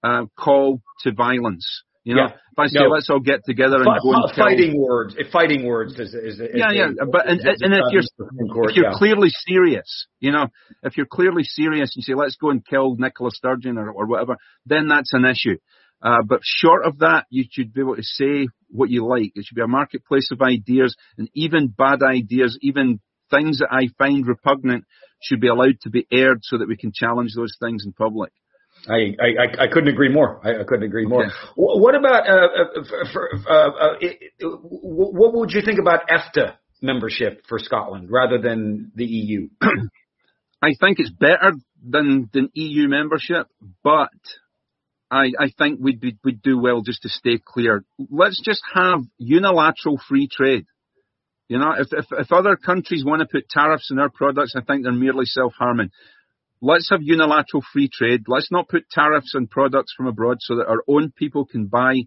uh, call to violence. You know, yeah. if I say no. let's all get together and F- go and fighting kill. words, fighting words is, is, is yeah, yeah. But and, and if you're court, if you're yeah. clearly serious, you know, if you're clearly serious, you say let's go and kill Nicola Sturgeon or, or whatever, then that's an issue. Uh, but short of that, you should be able to say what you like. It should be a marketplace of ideas, and even bad ideas, even things that I find repugnant, should be allowed to be aired so that we can challenge those things in public. I, I, I couldn't agree more. I, I couldn't agree more. Okay. What about uh, uh for, uh, uh, what would you think about EFTA membership for Scotland rather than the EU? I think it's better than than EU membership, but I, I think we'd be, we'd do well just to stay clear. Let's just have unilateral free trade. You know, if, if, if other countries want to put tariffs on our products, I think they're merely self-harming. Let's have unilateral free trade. Let's not put tariffs on products from abroad so that our own people can buy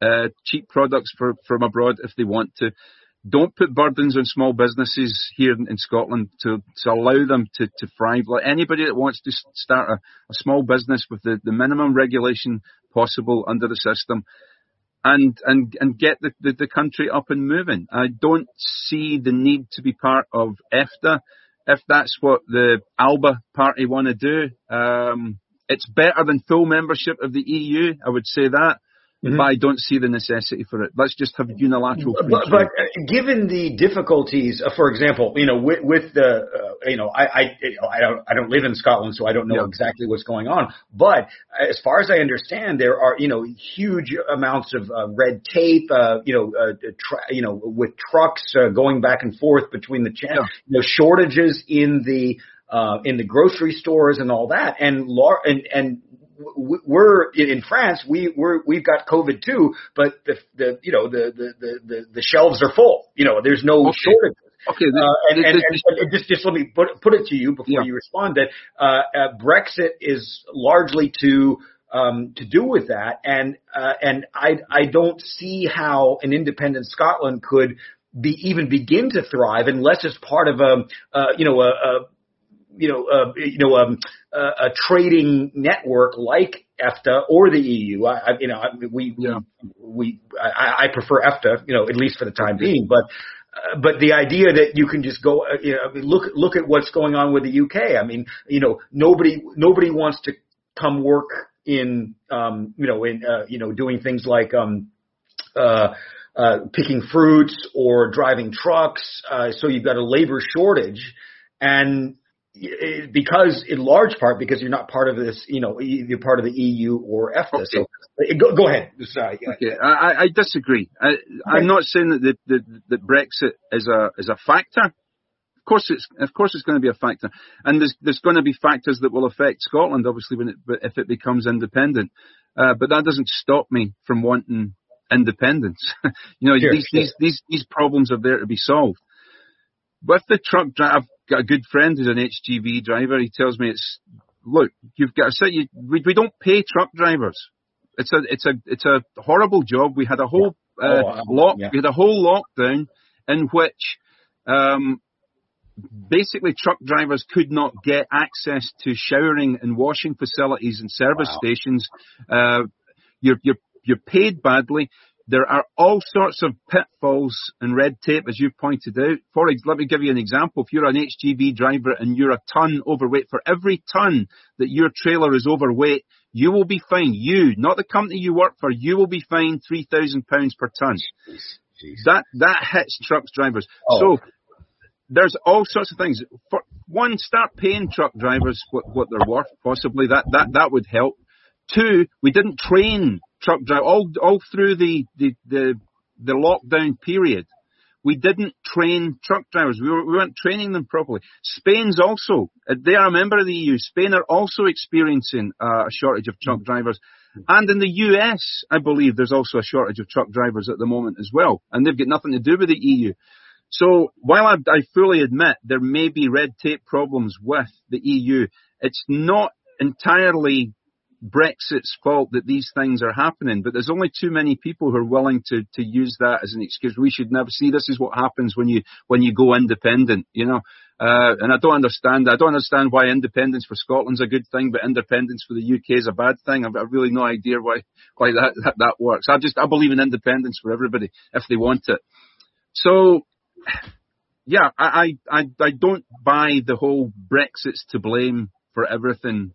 uh, cheap products for, from abroad if they want to. Don't put burdens on small businesses here in, Scotland to, to allow them to, to thrive. Like anybody that wants to start a, a small business with the, the minimum regulation possible under the system, and and and get the, the, the, country up and moving. I don't see the need to be part of EFTA if that's what the ALBA party want to do. Um, it's better than full membership of the EU. I would say that. Mm-hmm. But I don't see the necessity for it. Let's just have unilateral. But, but uh, given the difficulties, uh, for example, you know, with, with the, uh, you know, I, I, I don't, I don't live in Scotland, so I don't know yeah. exactly what's going on. But as far as I understand, there are, you know, huge amounts of uh, red tape, uh, you know, uh, tra- you know, with trucks uh, going back and forth between the channels, yeah. you know, shortages in the uh, in the grocery stores and all that, and lar- and and we're in France. We we're we've got COVID too, but the the you know the the the the shelves are full. You know, there's no okay. shortage. Okay, uh, and, and, and, and, just just let me put put it to you before yeah. you respond that uh, uh, Brexit is largely to um, to do with that, and uh, and I I don't see how an independent Scotland could be even begin to thrive unless it's part of a uh, you know a, a you know, uh, you know, um, uh, a trading network like EFTA or the EU. I, I you know, we, yeah. we, I, I prefer EFTA, you know, at least for the time being, but, uh, but the idea that you can just go, uh, you know, look, look at what's going on with the UK. I mean, you know, nobody, nobody wants to come work in, um, you know, in, uh, you know, doing things like, um, uh, uh, picking fruits or driving trucks. Uh, so you've got a labor shortage and because in large part because you're not part of this, you know, you're part of the EU or EFTA. Okay. So go, go ahead. Sorry. Okay. I, I disagree. I, okay. I'm not saying that the, the, that Brexit is a is a factor. Of course, it's of course it's going to be a factor, and there's there's going to be factors that will affect Scotland, obviously, when it if it becomes independent. Uh, but that doesn't stop me from wanting independence. you know, sure, these, sure. these these these problems are there to be solved. With the truck drive, got a good friend who's an HGV driver. He tells me it's look, you've got to say you, we, we don't pay truck drivers. It's a it's a it's a horrible job. We had a whole yeah. uh, oh, lock yeah. we had a whole lockdown in which um, basically truck drivers could not get access to showering and washing facilities and service wow. stations. Uh, you're you're you're paid badly. There are all sorts of pitfalls and red tape, as you've pointed out. For example, let me give you an example. If you're an HGV driver and you're a ton overweight, for every ton that your trailer is overweight, you will be fined. You, not the company you work for, you will be fined three thousand pounds per ton. Jeez. That that hits trucks drivers. Oh. So there's all sorts of things. For one, start paying truck drivers what, what they're worth. Possibly that that that would help. Two, we didn't train truck drivers all all through the the the, the lockdown period. We didn't train truck drivers. We, were, we weren't training them properly. Spain's also, they are a member of the EU. Spain are also experiencing uh, a shortage of truck drivers. And in the US, I believe there's also a shortage of truck drivers at the moment as well. And they've got nothing to do with the EU. So while I, I fully admit there may be red tape problems with the EU, it's not entirely Brexit's fault that these things are happening, but there's only too many people who are willing to, to use that as an excuse. We should never see this is what happens when you when you go independent, you know. Uh, and I don't understand. I don't understand why independence for Scotland's a good thing, but independence for the UK is a bad thing. I've, I've really no idea why why that, that that works. I just I believe in independence for everybody if they want it. So yeah, I, I, I don't buy the whole Brexit's to blame for everything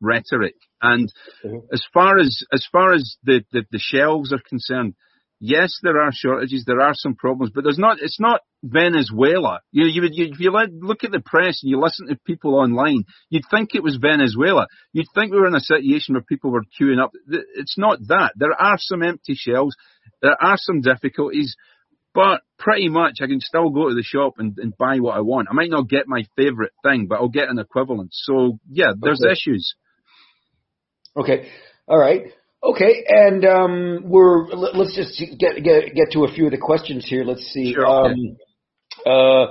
rhetoric. And mm-hmm. as far as as far as the, the, the shelves are concerned, yes, there are shortages, there are some problems, but there's not. It's not Venezuela. You know, you would you, if you look at the press and you listen to people online, you'd think it was Venezuela. You'd think we were in a situation where people were queuing up. It's not that. There are some empty shelves. There are some difficulties. But pretty much I can still go to the shop and, and buy what I want. I might not get my favourite thing, but I'll get an equivalent. So yeah, there's okay. issues. Okay. All right. Okay, and um, we're let's just get get get to a few of the questions here. Let's see. Sure, um, uh,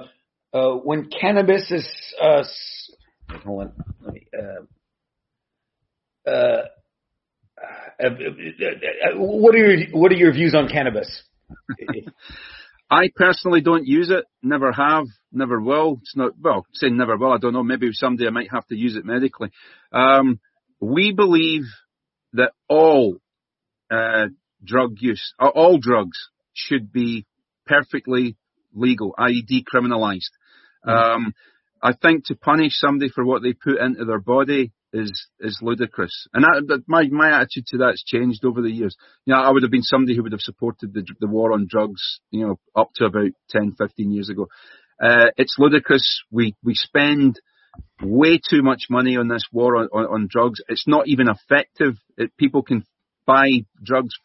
uh, when cannabis is uh, hold on, let me. Uh, uh, uh, what are your what are your views on cannabis? I personally don't use it. Never have. Never will. It's not well. Saying never will. I don't know. Maybe someday I might have to use it medically. Um, we believe that all uh, drug use, uh, all drugs, should be perfectly legal, i.e., decriminalised. Mm-hmm. Um, I think to punish somebody for what they put into their body is is ludicrous. And that, my my attitude to that's changed over the years. You know, I would have been somebody who would have supported the the war on drugs. You know, up to about 10, 15 years ago. Uh, it's ludicrous. We we spend way too much money on this war on, on, on drugs. It's not even effective. It, people can buy drugs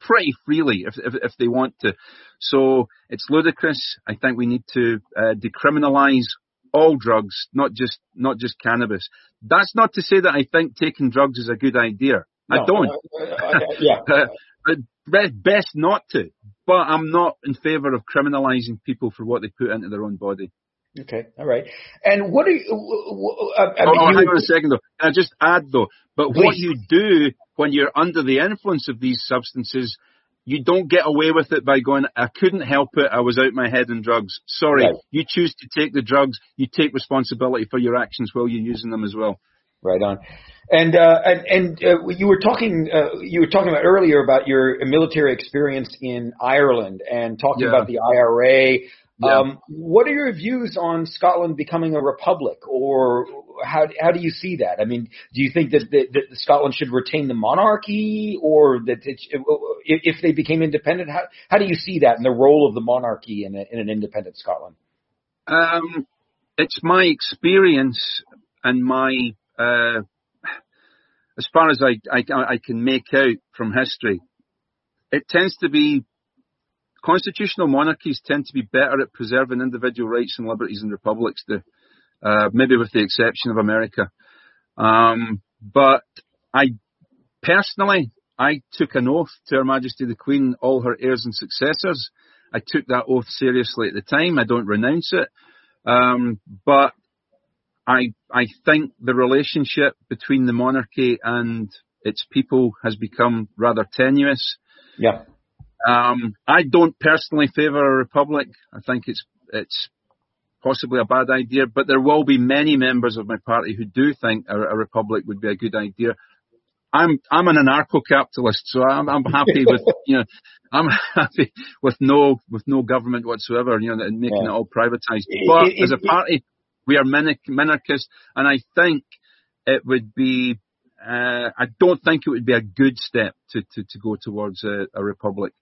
pretty freely if, if, if they want to. So it's ludicrous. I think we need to uh, decriminalise all drugs, not just not just cannabis. That's not to say that I think taking drugs is a good idea. No, I don't. Uh, uh, yeah. best not to. But I'm not in favour of criminalising people for what they put into their own body. Okay, all right. And what are you? Uh, I mean, oh, oh, hang on a second though. Can I just add though? But Please. what you do when you're under the influence of these substances you don't get away with it by going, I couldn't help it, I was out my head in drugs. Sorry, right. you choose to take the drugs, you take responsibility for your actions while you're using them as well. Right on. And uh, and, and uh, you were talking uh, you were talking about earlier about your military experience in Ireland and talking yeah. about the IRA. Yeah. Um, what are your views on Scotland becoming a republic, or how how do you see that? I mean, do you think that, that, that Scotland should retain the monarchy, or that it, if they became independent, how how do you see that and the role of the monarchy in, a, in an independent Scotland? Um, it's my experience and my uh, as far as I, I I can make out from history, it tends to be constitutional monarchies tend to be better at preserving individual rights and liberties than republics do, uh, maybe with the exception of America. Um, but I personally, I took an oath to Her Majesty the Queen, all her heirs and successors. I took that oath seriously at the time. I don't renounce it. Um, but I, I think the relationship between the monarchy and its people has become rather tenuous. Yeah. Um, I don't personally favour a republic. I think it's it's possibly a bad idea, but there will be many members of my party who do think a, a republic would be a good idea. I'm I'm an anarcho-capitalist, so I'm I'm happy with you know I'm happy with no with no government whatsoever, you know, and making yeah. it all privatized. But as a party, we are minarchist, and I think it would be. Uh, I don't think it would be a good step to to, to go towards a, a republic.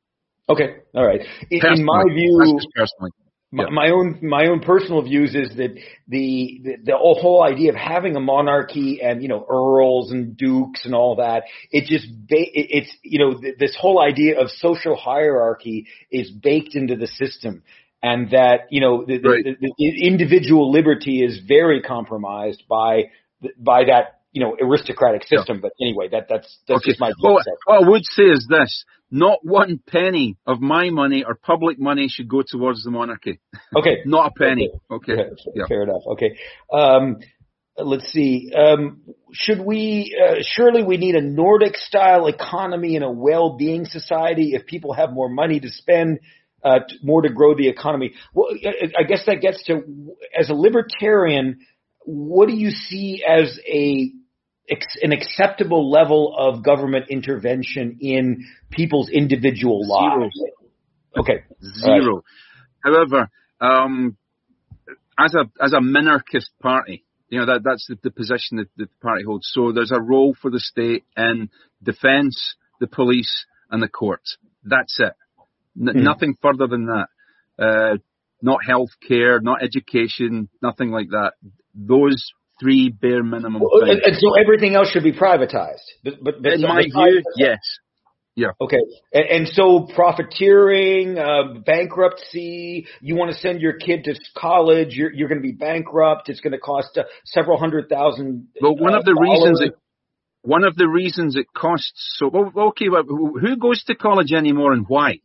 Okay, all right. In, in my view, personally. My, my, own my own personal views is that the, the the whole idea of having a monarchy and you know earls and dukes and all that it just ba- it's you know this whole idea of social hierarchy is baked into the system and that you know the, right. the, the individual liberty is very compromised by by that you know aristocratic system. Yeah. But anyway, that that's that's okay. just my well, what I would say is this: not one penny of my money or public money should go towards the monarchy. Okay, not a penny. Okay, okay. Yeah. fair enough. Okay. Um, let's see. Um, should we? Uh, surely we need a Nordic style economy and a well-being society. If people have more money to spend, uh, more to grow the economy. Well, I guess that gets to as a libertarian, what do you see as a an acceptable level of government intervention in people's individual Zero. lives? Okay, zero. Right. However, um, as a as a minarchist party, you know that that's the, the position that, that the party holds. So there's a role for the state in defence, the police, and the courts. That's it. N- mm. Nothing further than that. Uh, not health care, not education, nothing like that. Those three bare minimum well, and, and, so everything else should be privatized. But, but, but in my view, yes. Yeah. Okay. And, and so profiteering, uh, bankruptcy, you want to send your kid to college, you're, you're going to be bankrupt. It's going to cost uh, several hundred thousand. Well, one uh, of the dollars. reasons it, one of the reasons it costs so, well, okay, well, who goes to college anymore and why?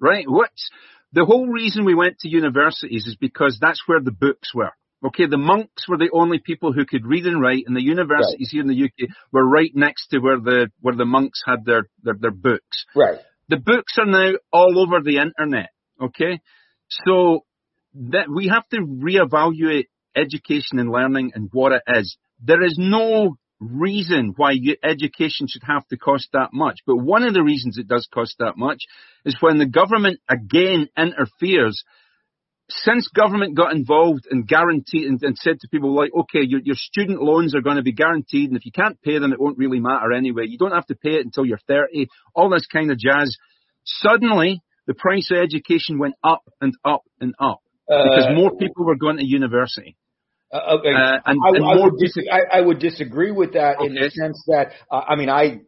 Right? What's the whole reason we went to universities is because that's where the books were. Okay, the monks were the only people who could read and write, and the universities right. here in the UK were right next to where the where the monks had their, their their books. Right. The books are now all over the internet. Okay, so that we have to reevaluate education and learning and what it is. There is no reason why education should have to cost that much, but one of the reasons it does cost that much is when the government again interferes since government got involved and guaranteed and, and said to people like, okay, your, your student loans are going to be guaranteed, and if you can't pay them, it won't really matter anyway. You don't have to pay it until you're 30. All this kind of jazz. Suddenly, the price of education went up and up and up because uh, more people were going to university. Uh, okay. Uh, and, I, and I, would dis- I, I, would disagree with that okay. in the sense that uh, I mean I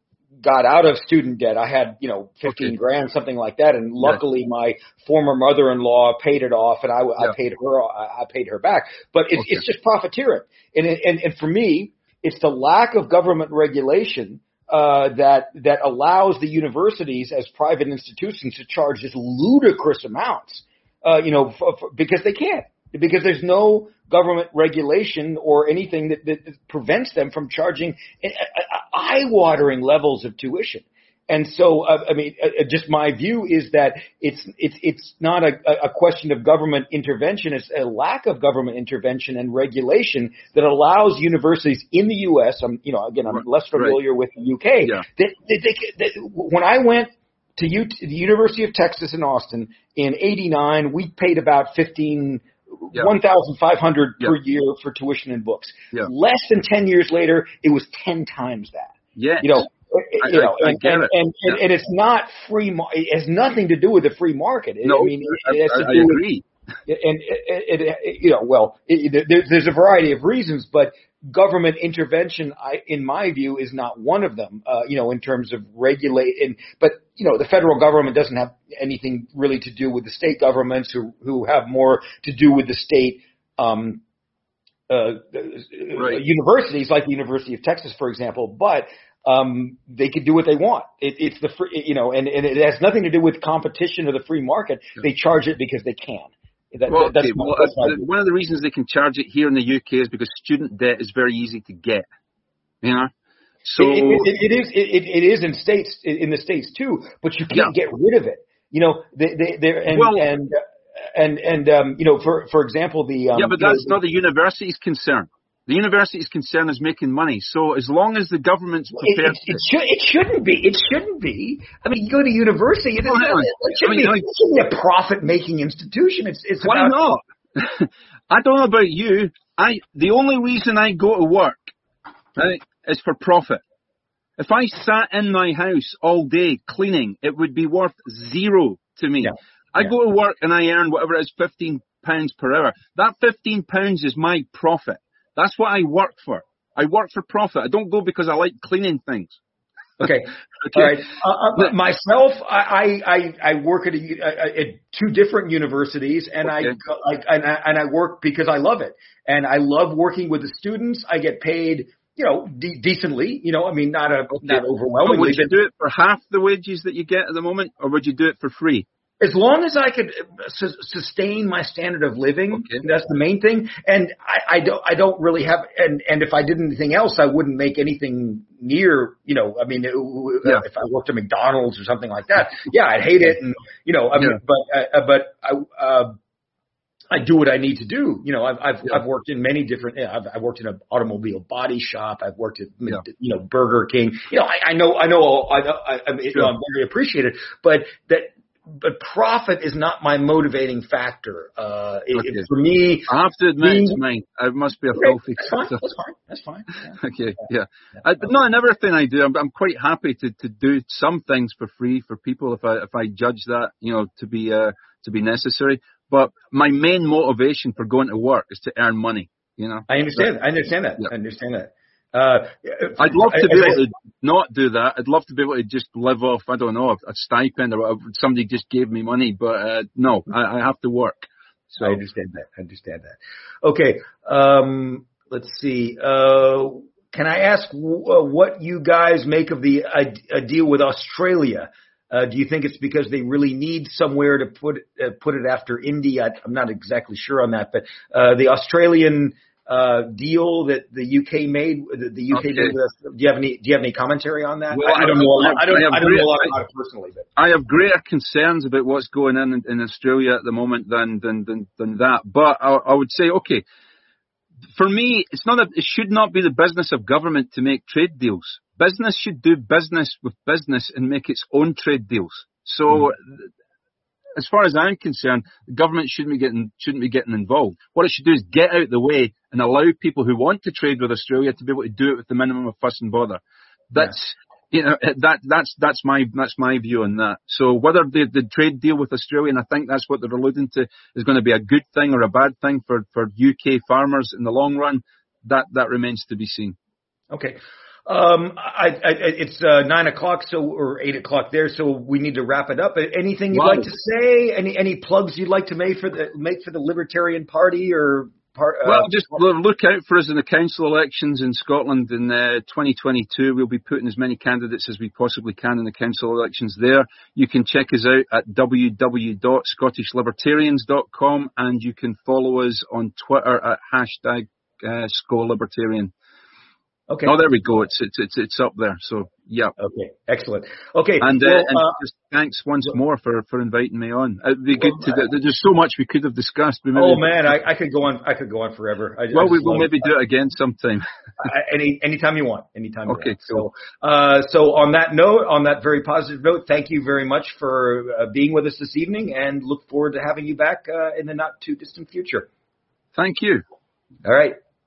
got out of student debt. I had, you know, 15 okay. grand, something like that. And luckily yeah. my former mother-in-law paid it off and I, yeah. I paid her, I paid her back. But it's, okay. it's just profiteering. And, and, and for me, it's the lack of government regulation uh, that that allows the universities as private institutions to charge just ludicrous amounts, uh, you know, f- f- because they can because there's no government regulation or anything that, that prevents them from charging eye-watering levels of tuition. And so, uh, I mean, uh, uh, just my view is that it's it's it's not a, a question of government intervention; it's a lack of government intervention and regulation that allows universities in the U.S. I'm, you know, again, I'm less familiar right. with the U.K. Yeah. That, that, they, that, when I went to U- the University of Texas in Austin in '89, we paid about fifteen yeah. 1,500 yeah. per year for tuition and books. Yeah. Less than 10 years later, it was 10 times that. Yeah. You know, eh, eh, you know, I, I and, and, it. and, yeah. and, it's not free. It has nothing to do with the free market. no, I mean, it, has to I, agree. With, and it, it, you know, well, there's a variety of reasons, but government intervention, I, in my view, is not one of them. Uh, you know, in terms of regulating, but you know, the federal government doesn't have anything really to do with the state governments, who who have more to do with the state. Um, uh, right. universities like the University of Texas, for example, but um, they can do what they want. It, it's the free, you know, and, and it has nothing to do with competition or the free market. They charge it because they can. That, well, okay. well uh, one of the reasons they can charge it here in the UK is because student debt is very easy to get. You know, so it, it, it is it, it is in states in the states too, but you can't yeah. get rid of it. You know, they they they're and well, and and and um, you know, for for example, the um, yeah, but that's know, not the university's concern. The university is concerned is making money. So as long as the government's prepared, it, it, it, should, it shouldn't be. It shouldn't be. I mean, you go to university. It, it, it shouldn't, I mean, be, it shouldn't be a profit-making institution. It's, it's why about, not? I don't know about you. I the only reason I go to work right, is for profit. If I sat in my house all day cleaning, it would be worth zero to me. Yeah. I Yeah. go to work and I earn whatever it is, fifteen pounds per hour. That fifteen pounds is my profit. That's what I work for. I work for profit. I don't go because I like cleaning things. Okay. Okay. All right. Uh, uh, myself, I, I, I I work at, a, at two different universities, and I, Okay. go- I and I and I work because I love it, and I love working with the students. I get paid, you know, de- decently. You know, I mean, not a not overwhelmingly. But overwhelmingly, would you do it for half the wages that you get at the moment, or would you do it for free? As long as I could uh, su- sustain my standard of living, Okay. that's the main thing. And I, I don't, I don't really have, and and if I did anything else, I wouldn't make anything near, you know, I mean, it, w- Yeah. if I worked at McDonald's or something like that, yeah, I'd hate it, and you know, I mean, Yeah. but uh, uh, but I. Uh, I do what I need to do. You know, I've I've, Yeah. I've worked in many different. I've, I've worked in an automobile body shop. I've worked at Yeah. you know Burger King. You know, I, I know I know I, I, I mean, you know, I'm very appreciated, but that but profit is not my motivating factor. Uh, it, Okay. it- for me, I have to admit, Being- it's mine. It must be a filthy. that's fine. That's fine. That's fine. Yeah. Okay, yeah. I, but no, another thing I do, I'm, I'm quite happy to, to do some things for free for people if I if I judge that you know to be uh, to be necessary. But my main motivation for going to work is to earn money. You know, I understand. I understand that. Yeah. I understand that. Uh, I'd love to be able to not do that. I'd love to be able to just live off I don't know a, stipend or whatever. somebody just gave me money. But uh, no, I, I have to work. So I understand that. I understand that. Okay. Um, let's see. Uh, can I ask w- uh, what you guys make of the uh, deal with Australia? Uh, do you think it's because they really need somewhere to put uh, put it after India? I'm not exactly sure on that, but uh, the Australian uh, deal that the UK made, the, the UK Okay. did with us. Do you have any Do you have any commentary on that? Well, I, I don't know. A I don't. I have I don't know a lot about it personally, but I have greater concerns about what's going on in, in Australia at the moment than than than, than that. But I, I would say, okay, for me, it's not a, it should not be the business of government to make trade deals. Business should do business with business and make its own trade deals. So, as far as I'm concerned, the government shouldn't be getting shouldn't be getting involved. What it should do is get out of the way and allow people who want to trade with Australia to be able to do it with the minimum of fuss and bother. That's you know eh, that that's that's my that's my view on that. So whether the the trade deal with Australia, and I think that's what they're alluding to, is going to be a good thing or a bad thing for for UK farmers in the long run, that that remains to be seen. Okay. Um, I, I, it's uh, nine o'clock, so or eight o'clock there, so we need to wrap it up. Anything you'd Wow. like to say? Any any plugs you'd like to make for the make for the Libertarian Party or part? Uh, Well, just look out for us in the council elections in Scotland in uh, 2022. We'll be putting as many candidates as we possibly can in the council elections there. You can check us out at www.scottishlibertarians.com and you can follow us on Twitter at hashtag uh. Okay. Oh, there we go. It's it's it's, it's up there. So yeah. Okay. Excellent. Okay. And, uh, and uh, just thanks once more for, for inviting me on. It'd be good to. There's so much we could have discussed. Oh man, I, I could go on. I could go on forever. I, Well, I we will maybe do it again sometime. Any anytime you want. Anytime. You Okay, want. So, uh, so on that note, on that very positive note, thank you very much for uh, being with us this evening, and look forward to having you back uh, in the not too distant future. Thank you. All right.